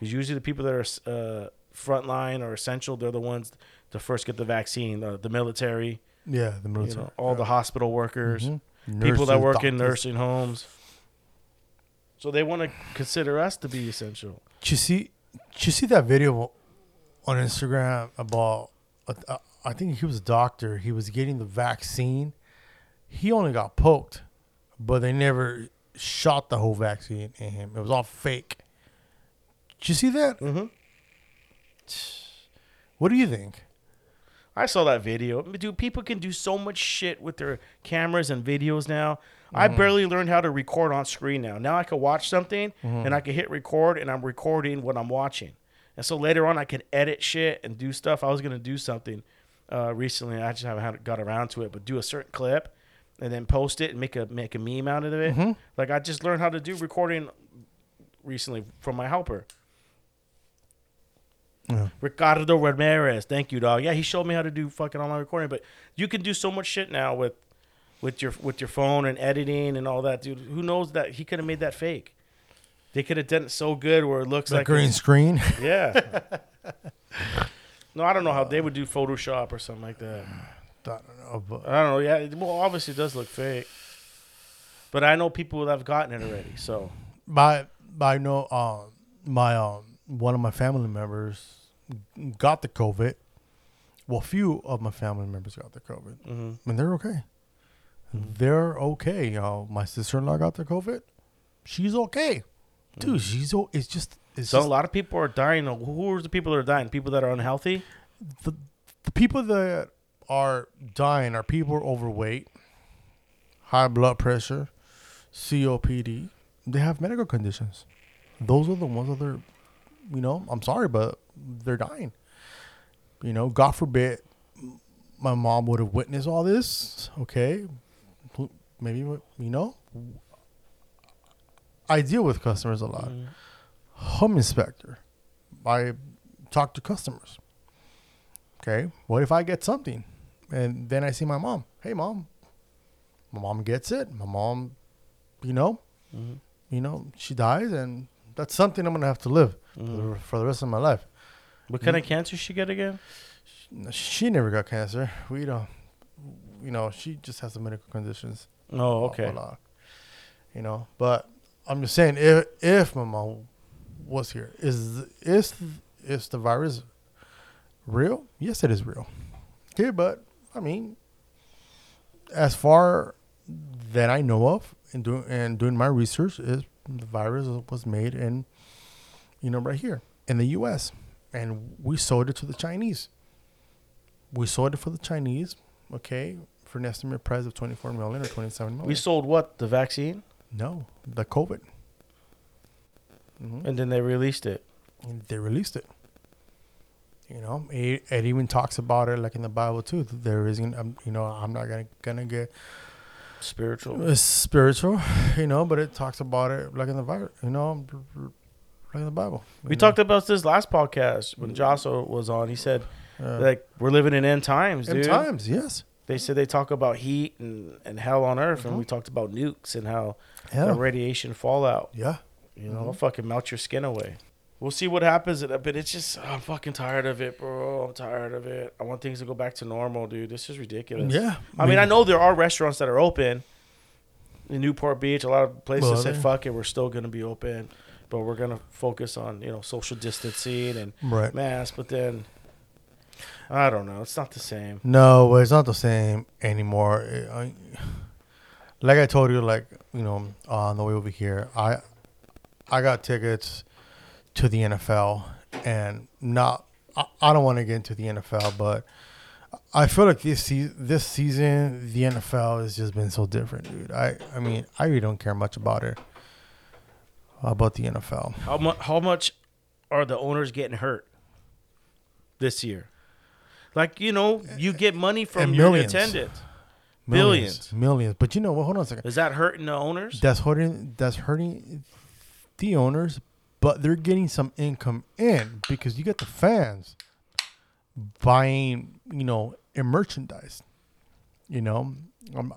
Because usually the people that are uh, frontline or essential, they're the ones to first get the vaccine. Uh, the military, yeah. The you military. know, all the hospital workers, Mhm. people that work in nursing homes. So they want to consider us to be essential. Did you see? Did you see that video on Instagram about? Uh, uh, I think he was a doctor. He was getting the vaccine. He only got poked, but they never shot the whole vaccine in him. It was all fake. Did you see that? Mm-hmm. *sighs* What do you think? I saw that video. Dude, people can do so much shit with their cameras and videos now. I barely learned how to record on screen now. Now I can watch something and I can hit record and I'm recording what I'm watching. And so later on I can edit shit and do stuff. I was gonna do something uh, recently. I just haven't got around to it, but do a certain clip and then post it and make a make a meme out of it. Like I just learned how to do recording recently from my helper. Yeah. Ricardo Ramirez. Thank you, dog. Yeah, he showed me how to do fucking online recording. But you can do so much shit now with with your with your phone and editing and all that, dude. Who knows that he could have made that fake? They could have done it so good where it looks The like green it's- screen. *laughs* Yeah. *laughs* no, I don't know how they would do Photoshop or something like that. *sighs* I don't know, but I don't know. Yeah, well, obviously it does look fake. But I know people that have gotten it already. So by by no um my um one of my family members got the COVID. Well, few of my family members got the COVID, mhm. and they're okay. They're okay. Uh, my sister in law got the COVID. She's okay, dude. She's o- it's just it's so just a lot of people are dying. Who are the people that are dying? People that are unhealthy. the the people that are dying are people overweight, high blood pressure, COPD. They have medical conditions. Those are the ones that are, you know, I'm sorry, but they're dying. You know, God forbid my mom would have witnessed all this. Okay. Maybe, you know, I deal with customers a lot. Mm-hmm. Home inspector. I talk to customers. Okay. What if I get something? And then I see my mom. Hey, mom. My mom gets it. My mom, you know, mm-hmm. you know, she dies, and that's something I'm gonna have to live for, the, for the rest of my life. What hmm? kind of cancer she get again? She never got cancer. We don't. You know, she just has some medical conditions. Oh, okay. Voila. You know, but I'm just saying if if my mom was here, is is is the virus real? Yes, it is real. Okay, but I mean, as far that I know of, and doing and doing my research, is the virus was made in, you know, right here in the U.S. and we sold it to the Chinese. We sold it for the Chinese, okay, for an estimated price of 24 million or 27 million. We sold what the vaccine, no, the COVID. and then they released it. And they released it. You know, it, it even talks about it like in the Bible too. There isn't, um, you know, I'm not gonna gonna get Spiritual. uh, spiritual, you know, but it talks about it like in the Bible, you know, in the Bible. We talked about this last podcast when mm. Josso was on. He said, like, we're living in end times, dude. times, yes, They said they talk about heat and, and hell on earth, and mm-hmm. we talked about nukes and how yeah, the radiation fallout. yeah. You know, it'll fucking melt your skin away. We'll see what happens, but it's just I'm fucking tired of it, bro. I'm tired of it. I want things to go back to normal, dude. This is ridiculous. Yeah, I mean, I know there are restaurants that are open in Newport Beach. A lot of places Well, said, they- "Fuck it, we're still gonna be open, but we're gonna focus on you know social distancing and Right. masks." But then, I don't know. It's not the same. No, it's not the same anymore. I, like I told you, like you know, on the way over here, I I got tickets to the NFL, and not I, I don't want to get into the NFL, but I feel like this se- this season the NFL has just been so different, dude. I I mean, I really don't care much about it about the NFL. How much? How much are the owners getting hurt this year? Like you know, you get money from And your millions. attendance. Millions, Billions. millions. But you know what? Hold on a second. Is that hurting the owners? that's hurting that's hurting the owners but they're getting some income in because you get the fans buying you know merchandise you know i'm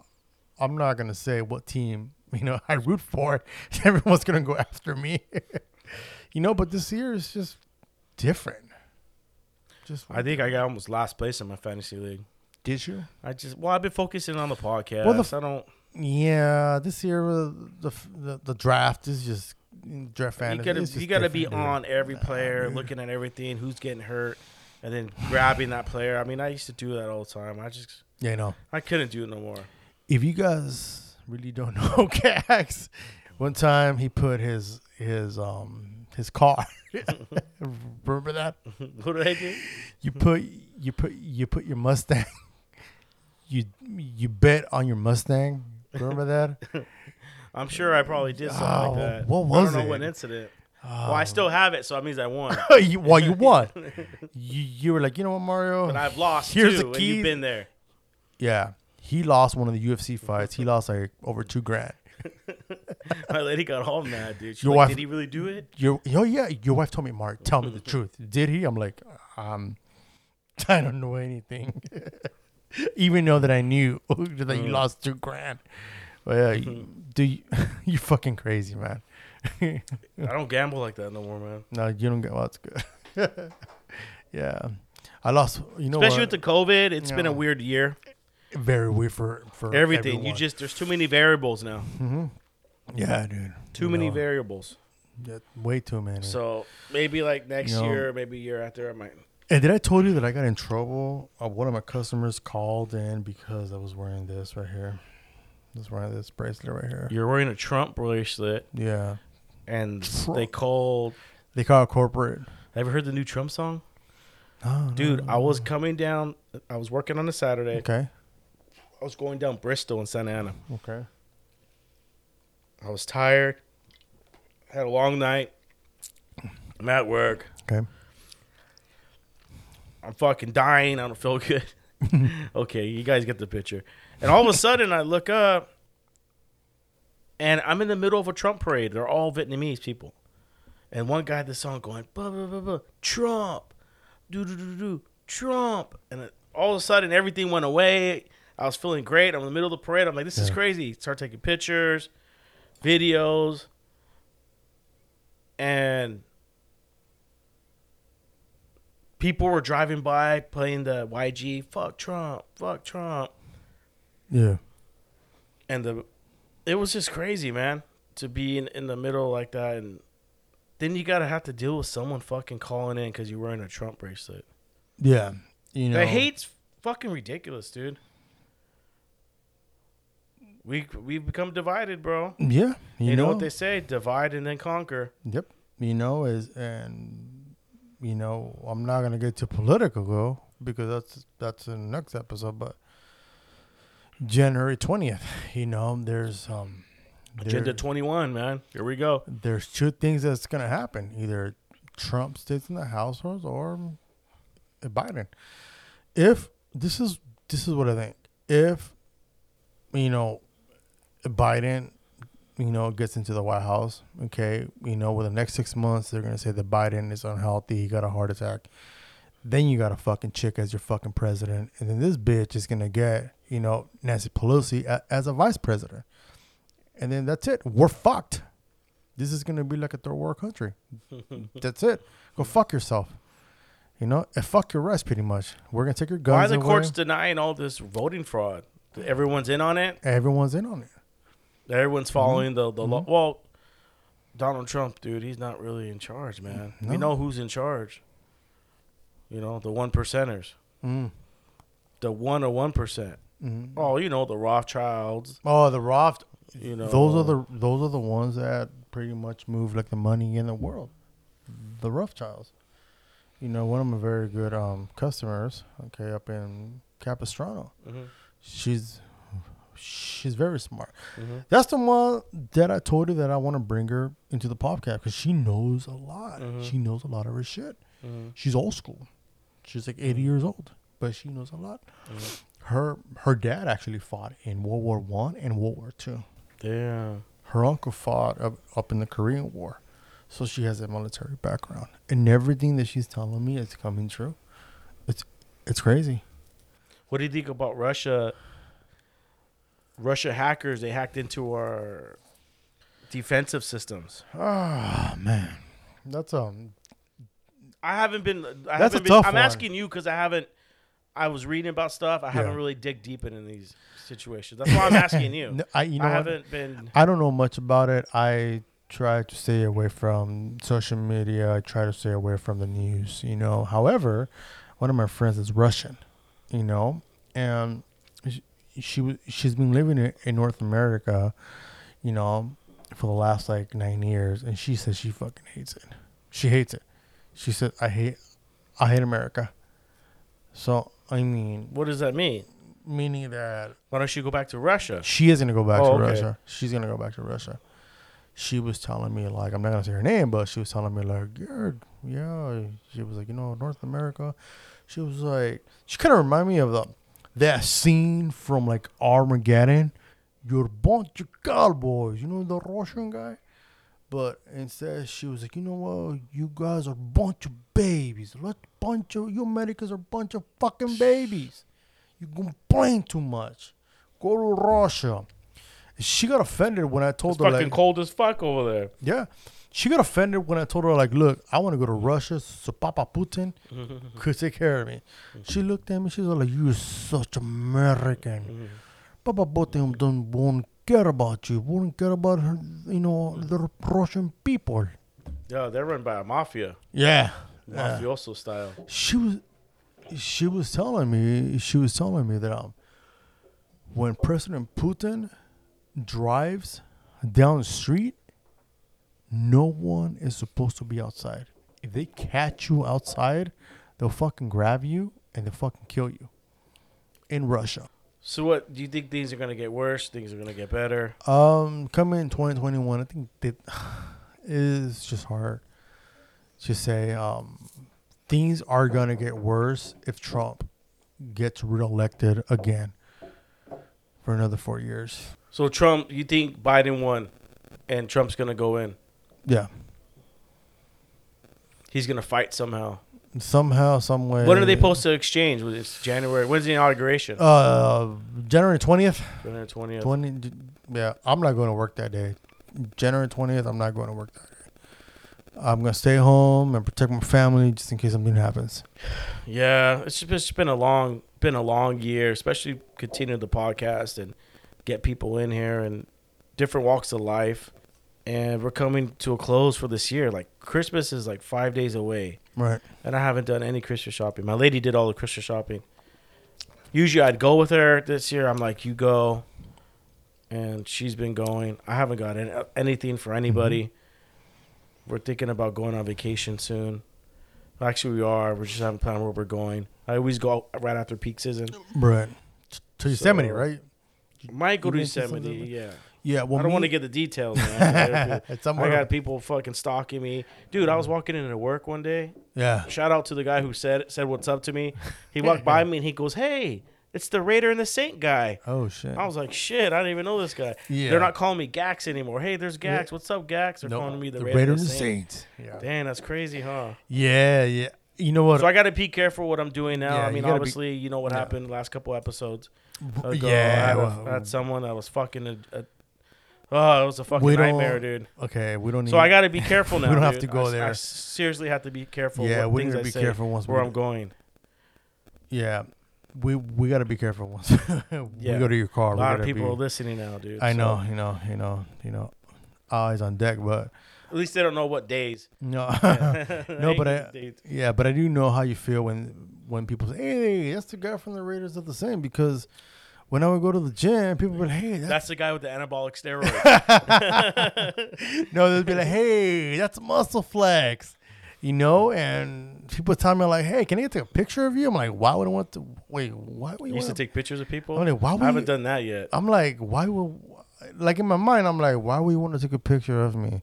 i'm not gonna say what team *laughs* you know i root for *laughs* everyone's gonna go after me *laughs* you know but this year is just different just I think I got almost last place in my fantasy league. did you I just well, I've been focusing on the podcast. Well, the- I don't. yeah this year uh, the the, the draft is just draft You fantasy gotta you gotta be dude. on every player, looking at everything, who's getting hurt, and then grabbing that player. I mean, I used to do that all the time. I just yeah you know I couldn't do it no more. if you guys really don't know *laughs* Cax, one time he put his his um his car. *laughs* Remember that? *laughs* what did I do? You put you put you put your Mustang. You you bet on your Mustang. Remember that? I'm sure I probably did something Oh, like that. what was it? I don't know it? what incident. Well, I still have it, so that means I won. you, well, you won. You, you were like, you know what, Mario? But I've lost Here's too, the key. you've been there. yeah, he lost one of the UFC fights. He lost like over two grand. *laughs* My lady got all mad, dude. She's Your like, wife- "Did he really do it?" Your oh yeah, your wife told me, Mark. Tell me the *laughs* truth. Did he? I'm like, um, *laughs* I don't know anything. Even though that I knew that you lost two grand. But yeah, you, do you, you fucking crazy, man. I don't gamble like that no more, man. no, you don't get. Well, that's good. yeah, I lost. You know Especially what? with the COVID, it's been a weird year. Very weird for for Everything you just there's too many variables now. yeah, dude. Too You many know, variables. yeah, way too many. So maybe like next You know- year, maybe year after, I might. And did I told you that I got in trouble? Uh, one of my customers called in because I was wearing this right here. I was wearing this bracelet right here. You're wearing a Trump bracelet, Yeah. and Trump. they called. They called corporate. Have you heard the new Trump song, Oh, dude? I was coming down. I was working on a Saturday. Okay. I was going down Bristol and Santa Ana. Okay. I was tired. Had a long night. I'm at work. Okay. I'm fucking dying. I don't feel good. *laughs* *laughs* okay, you guys get the picture. And all of a *laughs* sudden, I look up, and I'm in the middle of a Trump parade. They're all Vietnamese people, and one guy had the song going, blah, blah, blah, blah, Trump, do do do do, Trump, and all of a sudden everything went away. I was feeling great. I'm in the middle of the parade. I'm like, this is Yeah. crazy. Start taking pictures, videos, and people were driving by playing the YG, fuck Trump, fuck Trump. Yeah. And the it was just crazy, man, to be in, in the middle like that, and then you gotta have to deal with someone fucking calling in because you're wearing a Trump bracelet. Yeah, you know. The hate's fucking ridiculous, dude. We we've become divided, bro. Yeah, You, you, know, what they say: divide and then conquer. Yep. You know is and you know I'm not gonna get too political though because that's that's in the next episode. But January twentieth, you know, there's um Agenda 21, man. Here we go. there's two things that's gonna happen: either Trump stays in the House or, or Biden. If this is this is what I think, if you know Biden, you know, gets into the White House, okay, you know, within the next six months they're gonna say that Biden is unhealthy, he got a heart attack. Then you got a fucking chick as your fucking president, and then this bitch is gonna get, you know, Nancy Pelosi a, as a vice president, and then that's it. We're fucked. This is gonna be like a third world country. *laughs* that's it. Go fuck yourself. You know, and fuck your rest, pretty much. We're gonna take your guns Why are the away. courts denying all this voting fraud? Everyone's in on it. Everyone's in on it. Everyone's following the the Mm-hmm. law. Well, Donald Trump, dude, he's not really in charge, man. We know who's in charge. You know, the one percenters, Mm. the one or one percent. Mhm. Oh, you know, the Rothschilds. Oh, the Roth. You know, Those are the those are the ones that pretty much move like the money in the world. The Rothschilds. You know, one of my very good um, customers, okay, up in Capistrano. Mhm. She's she's very smart. Mhm. That's the one that I told her that I want to bring her into the podcast because she knows a lot. Mhm. She knows a lot of her shit. Mhm. She's old school. She's like 80 years old, but she knows a lot. Mhm. Her her dad actually fought in World War One and World War Two. Yeah. Her uncle fought up, up in the Korean War, so she has a military background. And everything that she's telling me is coming true. It's it's crazy. What do you think about Russia? Russia hackers they hacked into our defensive systems. Ah man, that's um. I haven't been. I That's a haven't been, tough I'm one. asking you because I haven't. I was reading about stuff. I haven't really dig deep into these situations. That's why I'm asking you. *laughs* No, I you know I haven't been. I don't know much about it. I try to stay away from social media. I try to stay away from the news. You know. However, one of my friends is Russian. You know, and she, she was she's been living in, in North America. You know, for the last like nine years, and she says she fucking hates it. She hates it. She said, "I hate, I hate America." So I mean, What does that mean? meaning that Why don't you go back to Russia? she is gonna go back Oh, to okay. Russia. She's gonna go back to Russia. She was telling me like I'm not gonna say her name, but she was telling me like yeah, yeah. She was like you know North America. She was like she kind of reminded me of the that scene from like Armageddon. You're a bunch of cowboys, you know the Russian guy. But instead, she was like, you know what? You guys are a bunch of babies. Let bunch of you Americans are a bunch of fucking babies. You complain too much. Go to Russia. She got offended when I told It's her fucking like, cold as fuck over there. yeah. She got offended when I told her like, look, I want to go to Russia so Papa Putin *laughs* could take care of me. She looked at me. She was like, you're such American. Papa Putin don't won't care about you. Won't care about her, you know the Russian people. Yeah, they're run by a mafia, Yeah. mafioso style. she was she was telling me she was telling me that um when President Putin drives down the street, no one is supposed to be outside. If they catch you outside, they'll fucking grab you and they'll fucking kill you. In Russia. So, what do you think? Things are gonna get worse. Things are gonna get better. Um, coming in 2021, I think that *sighs* is just hard to say. Um, things are gonna get worse if Trump gets reelected again for another four years. So, Trump, you think Biden won, and Trump's gonna go in? Yeah, He's gonna fight somehow. somehow, some way. When are they supposed to exchange? Was it January? When's the inauguration? Uh, January 20th. January twentieth. 20. Yeah, I'm not going to work that day. January 20th, I'm not going to work that day. I'm gonna stay home and protect my family just in case something happens. Yeah, it's just, it's been a long, been a long year. Especially continue the podcast and get people in here, and different walks of life, and we're coming to a close for this year. Like Christmas is like five days away, Right. and I haven't done any Christmas shopping. My lady did all the Christmas shopping. Usually, I'd go with her. This year, I'm like, you go, and she's been going. I haven't got any, uh, anything for anybody. Mm-hmm. We're thinking about going on vacation soon. Actually, we are. We're just having a plan where we're going. I always go right after peak season. Right. To Yosemite, So- right? Might go to You Yosemite. Yeah. Yeah. Well, I don't want to get the details, man. *laughs* It's I somewhere- got people fucking stalking me, dude. I was mm. walking into work one day. Yeah. Shout out to the guy who said said what's up to me. He walked *laughs* by me and he goes, "Hey, it's the Raider and the Saint guy." Oh shit. I was like, "Shit, I didn't even know this guy." Yeah. They're not calling me Gax anymore. Hey, there's Gax. What's up, Gax? They're calling me the, the Raider, and the Saint. Saints. Yeah. Damn, that's crazy, huh? Yeah. Yeah. You know what? So I got to be careful what I'm doing now. Yeah, I you mean, gotta be- obviously, you know what happened last couple episodes. Ago. yeah. I had, a- well, I had mm. someone that was fucking a, a oh, it was a fucking We don't- nightmare, dude. okay. We don't need. So I got to be careful *laughs* now. We don't have dude. to go I s- there. I seriously have to be careful. Yeah, what we things need to I be say, careful once where do- I'm going. Yeah. We we got to be careful once *laughs* Yeah. we go to your car. A we lot of gotta people be- are listening now, dude. I so- know. You know. You know. You know. Eyes on deck, but At least they don't know what days. no. *laughs* no, no, but I, yeah, but I do know how you feel when when people say, "Hey, that's the guy from the Raiders of the Same." Because when I would go to the gym, people would be like, "Hey, that's, That's the guy with the anabolic steroids. *laughs* no," they'd be like, "Hey, that's Muscle Flex," you know. And people tell me like, "Hey, can I get a picture of you?" I'm like, "Why would I want to? Wait, why would you you used to take pictures of people. I'm like, why would I haven't you- done that yet. I'm like, why would like in my mind, I'm like, why would you want to take a picture of me?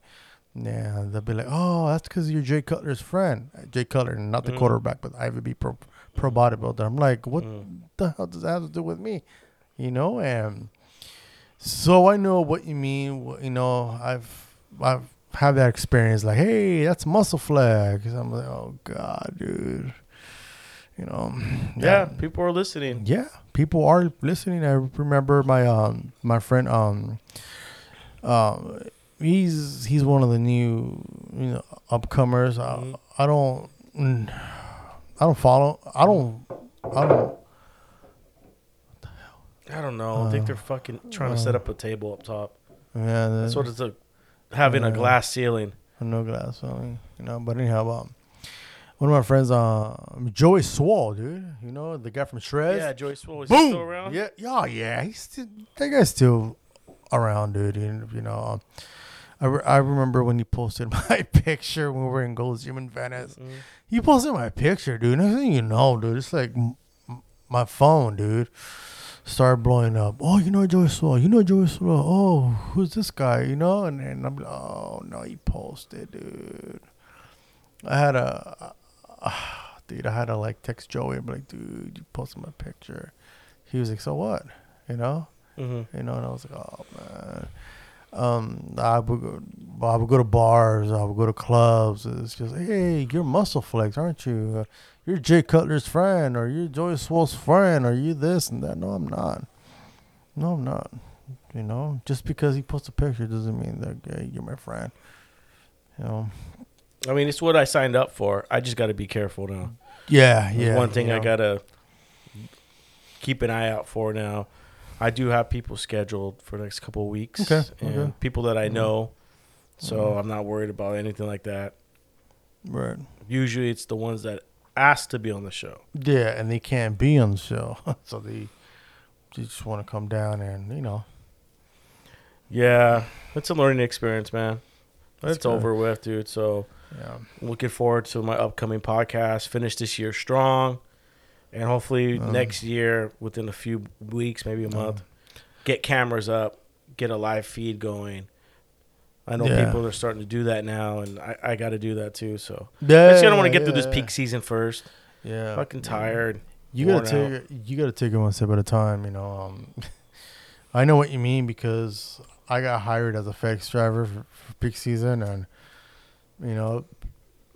Yeah, they'll be like, oh, that's because you're Jay Cutler's friend. Jay Cutler, not the Mhm. quarterback, but IFBB pro, pro bodybuilder. I'm like, what Mm. the hell does that have to do with me? You know, and so I know what you mean. You know, I've I've had that experience. Like, hey, that's muscle flex. I'm like, oh god, dude. You know, Yeah, people are listening. yeah, people are listening. I remember my um my friend um um he's he's one of the new you know upcomers. I, I don't mm, I don't follow. I don't I don't. I don't know. I think Uh, they're fucking trying to set up a table up top. Yeah, That's what it's a, having a glass ceiling. no glass. ceiling, you know, but anyhow, um, one of my friends, uh, Joey Swoll, dude. You know the guy from Shreds. Yeah, Joey Swoll. is Boom. still around? Yeah, yeah, yeah. He's still, that guy's still around, dude. You, you know, um, I, re- I remember when you posted *laughs* my picture when we were in Gold's Gym in Venice. Mhm. He posted my picture, dude. Next thing you know, dude, it's like m- my phone, dude, started blowing up. Oh, you know Joey Swoll. You know Joey Swoll. Oh, who's this guy? You know, and then I'm like, oh no, he posted, dude. I had a, *sighs* dude, I had to like text Joey. I'm like, dude, you posted my picture. He was like, so what? You know, Mhm. you know, and I was like, oh man. Um, I would go, I would go to bars, I would go to clubs. It's just, hey, you're Muscle Flex, aren't you? Uh, you're Jay Cutler's friend, or you're Joey Swoll's friend, or you this and that. No, I'm not. No, I'm not. You know, just because he posts a picture doesn't mean that hey, you're my friend. You know. I mean, it's what I signed up for. I just got to be careful now. Yeah, There's yeah. one thing you I gotta keep an eye out for now. I do have people scheduled for the next couple of weeks, Okay, and okay. people that I know, so Mhm. I'm not worried about anything like that. Right. Usually, it's the ones that ask to be on the show. Yeah, and they can't be on the show, *laughs* so they, they just want to come down and you know. Yeah, it's a learning experience, man. That's it's good. over with, dude. So Yeah. looking forward to my upcoming podcast. Finish this year strong, and hopefully Um, next year, within a few weeks, maybe a month, get cameras up, get a live feed going. I know Yeah. people are starting to do that now, and I, I got to do that too. So Yeah. I just don't want to get through this peak season first. Yeah. Fucking tired. You gotta take it. You gotta take it one step at a time. You know. Um, *laughs* I know what you mean because I got hired as a FedEx driver for, for peak season, and you know,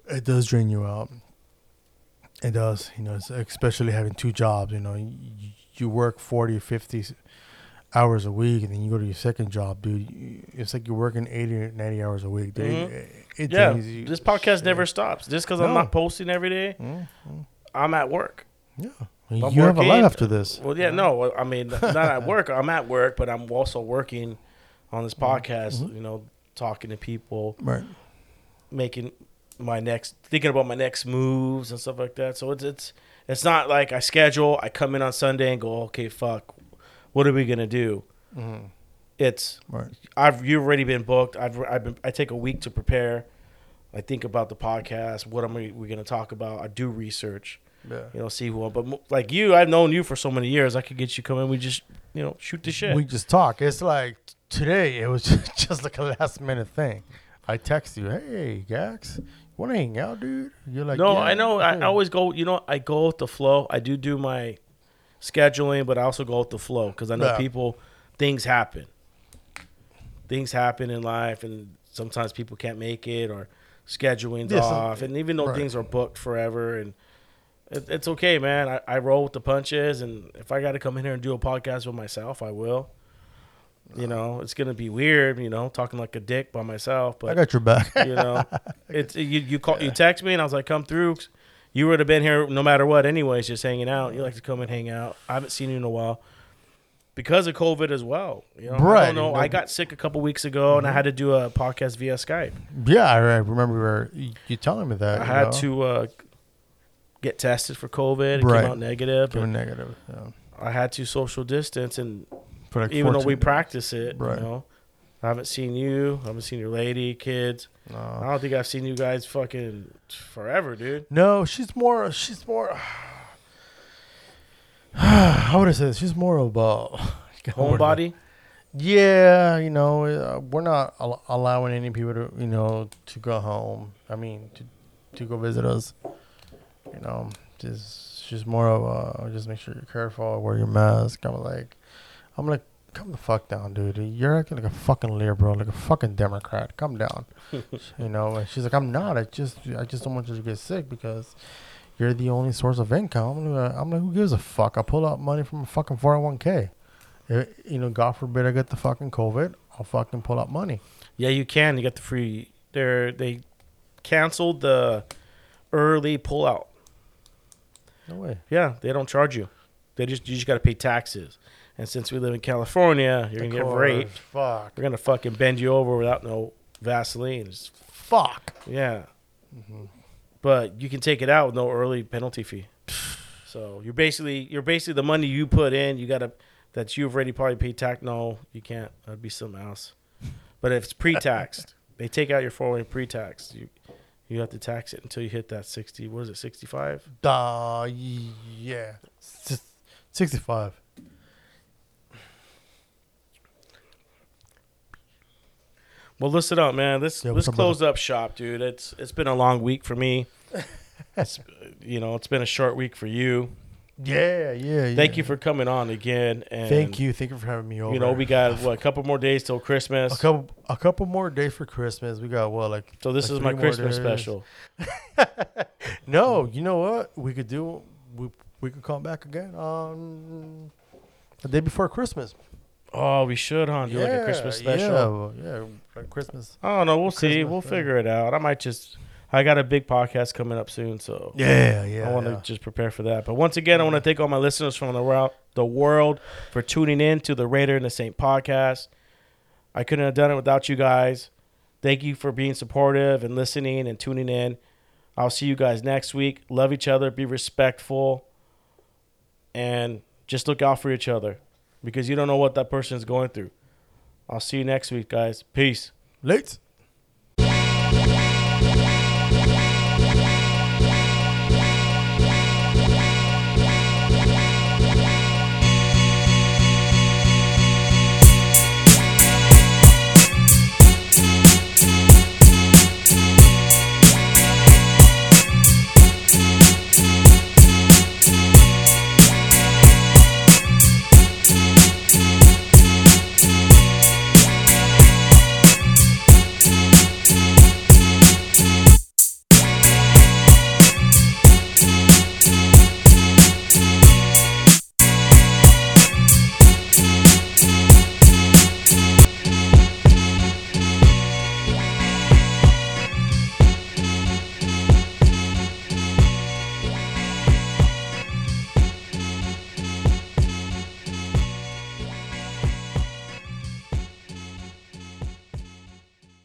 it does drain you out. It does. You know, especially having two jobs. You know, you, you work 40 or 50 s- hours a week, and then you go to your second job, dude. It's like you're working 80 or 90 hours a week. Dude. Mhm. It, Yeah, this podcast Shit. never stops. Just because I'm not posting every day, Mm, mm. I'm at work. Yeah. I'm you have a working. life after this. Well, yeah, no, I mean, not at *laughs* work. I'm at work, but I'm also working on this podcast. You know, talking to people, Right. making my next, thinking about my next moves and stuff like that. So it's it's it's not like I schedule. I come in on Sunday and go, okay, fuck, what are we gonna do? Mm-hmm. It's Right. I've you've already been booked. I've I've been I take a week to prepare. I think about the podcast. What am we we gonna talk about? I do research. Yeah. You know, see who. But mo- like you, I've known you for so many years. I could get you come in. We just you know shoot the shit. We just talk. It's like today. It was *laughs* just like a last minute thing. I text you, hey Gax, you want to hang out, dude? You're like, no, "Yeah, I know. I, I always go. You know, I go with the flow. I do do my scheduling, but I also go with the flow because I know Yeah. people. Things happen. Things happen in life, and sometimes people can't make it or scheduling's Yeah, off. And even though right. things are booked forever, and it, it's okay, man. I, I roll with the punches, and if I got to come in here and do a podcast with myself, I will. You know, it's gonna be weird. You know, talking like a dick by myself, but I got your back. you know, *laughs* it's you. You call, you text me, and I was like, "Come through." You would have been here no matter what, anyways, just hanging out. You like to come and hang out. I haven't seen you in a while because of COVID as well. You know, I Right. don't know. I got sick a couple weeks ago, and I had to do a podcast via Skype. yeah, I I remember you, you telling me that. I had know? to uh, get tested for COVID. It Right. came out negative. a negative. Yeah. I had to social distance, and For like even though we 14 practice it, Right. you know, I haven't seen you. I haven't seen your lady, kids. No. I don't think I've seen you guys fucking forever, dude. No, she's more. She's more. *sighs* *sighs* How would I say this? She's more of a *laughs* Homebody. Yeah, you know, uh, we're not al- allowing any people to, you know, to go home. I mean, to to go visit us. You know, just just more of a just make sure you're careful, wear your mask. I'm like, I'm like, come the fuck down, dude. You're acting like a fucking liberal, like a fucking Democrat. Come down. *laughs* you know, and she's like, I'm not. I just I just don't want you to get sick because you're the only source of income. I'm like, who gives a fuck? I pull out money from a fucking 401k. Eh, You know, God forbid I get the fucking COVID, I'll fucking pull out money. Yeah, you can. You get the free. They they canceled the early pullout. No way. Yeah, they don't charge you. They just you just got to pay taxes. And since we live in California, you're gonna get raped. Fuck. They're gonna fucking bend you over without no Vaseline. It's- Fuck. yeah, but you can take it out with no early penalty fee. *sighs* So you're basically you're basically the money you put in. You gotta that you've already probably paid tax. No, you can't. That'd be something else. But if it's pre-taxed, *laughs* they take out your 401 pre-tax. You you have to tax it until you hit that 60. What is it? 65. Uh, yeah. S- 65. Well, listen up, man. Let's Yeah, let's up, close up shop, dude. It's it's been a long week for me. *laughs* it's, you know, it's been a short week for you. Yeah, yeah, yeah. Thank you for coming on again. And Thank you. Thank you for having me over. You know, we got *laughs* what a couple more days till Christmas. a couple a couple more days for Christmas. We got what like so this like is my Christmas special. *laughs* No, you know what? We could do we we could come back again on the day before Christmas. Oh, we should, huh? Do like a Christmas special. Yeah, yeah, like Christmas. I don't know. We'll see. We'll yeah. figure it out. I might just. I got a big podcast coming up soon, so Yeah, yeah. I want to yeah. just prepare for that. But once again, I want to thank all my listeners from the world, the world for tuning in to the Raider and the Saint podcast. I couldn't have done it without you guys. Thank you for being supportive and listening and tuning in. I'll see you guys next week. Love each other, be respectful, and just look out for each other because you don't know what that person is going through. I'll see you next week, guys. Peace. Late.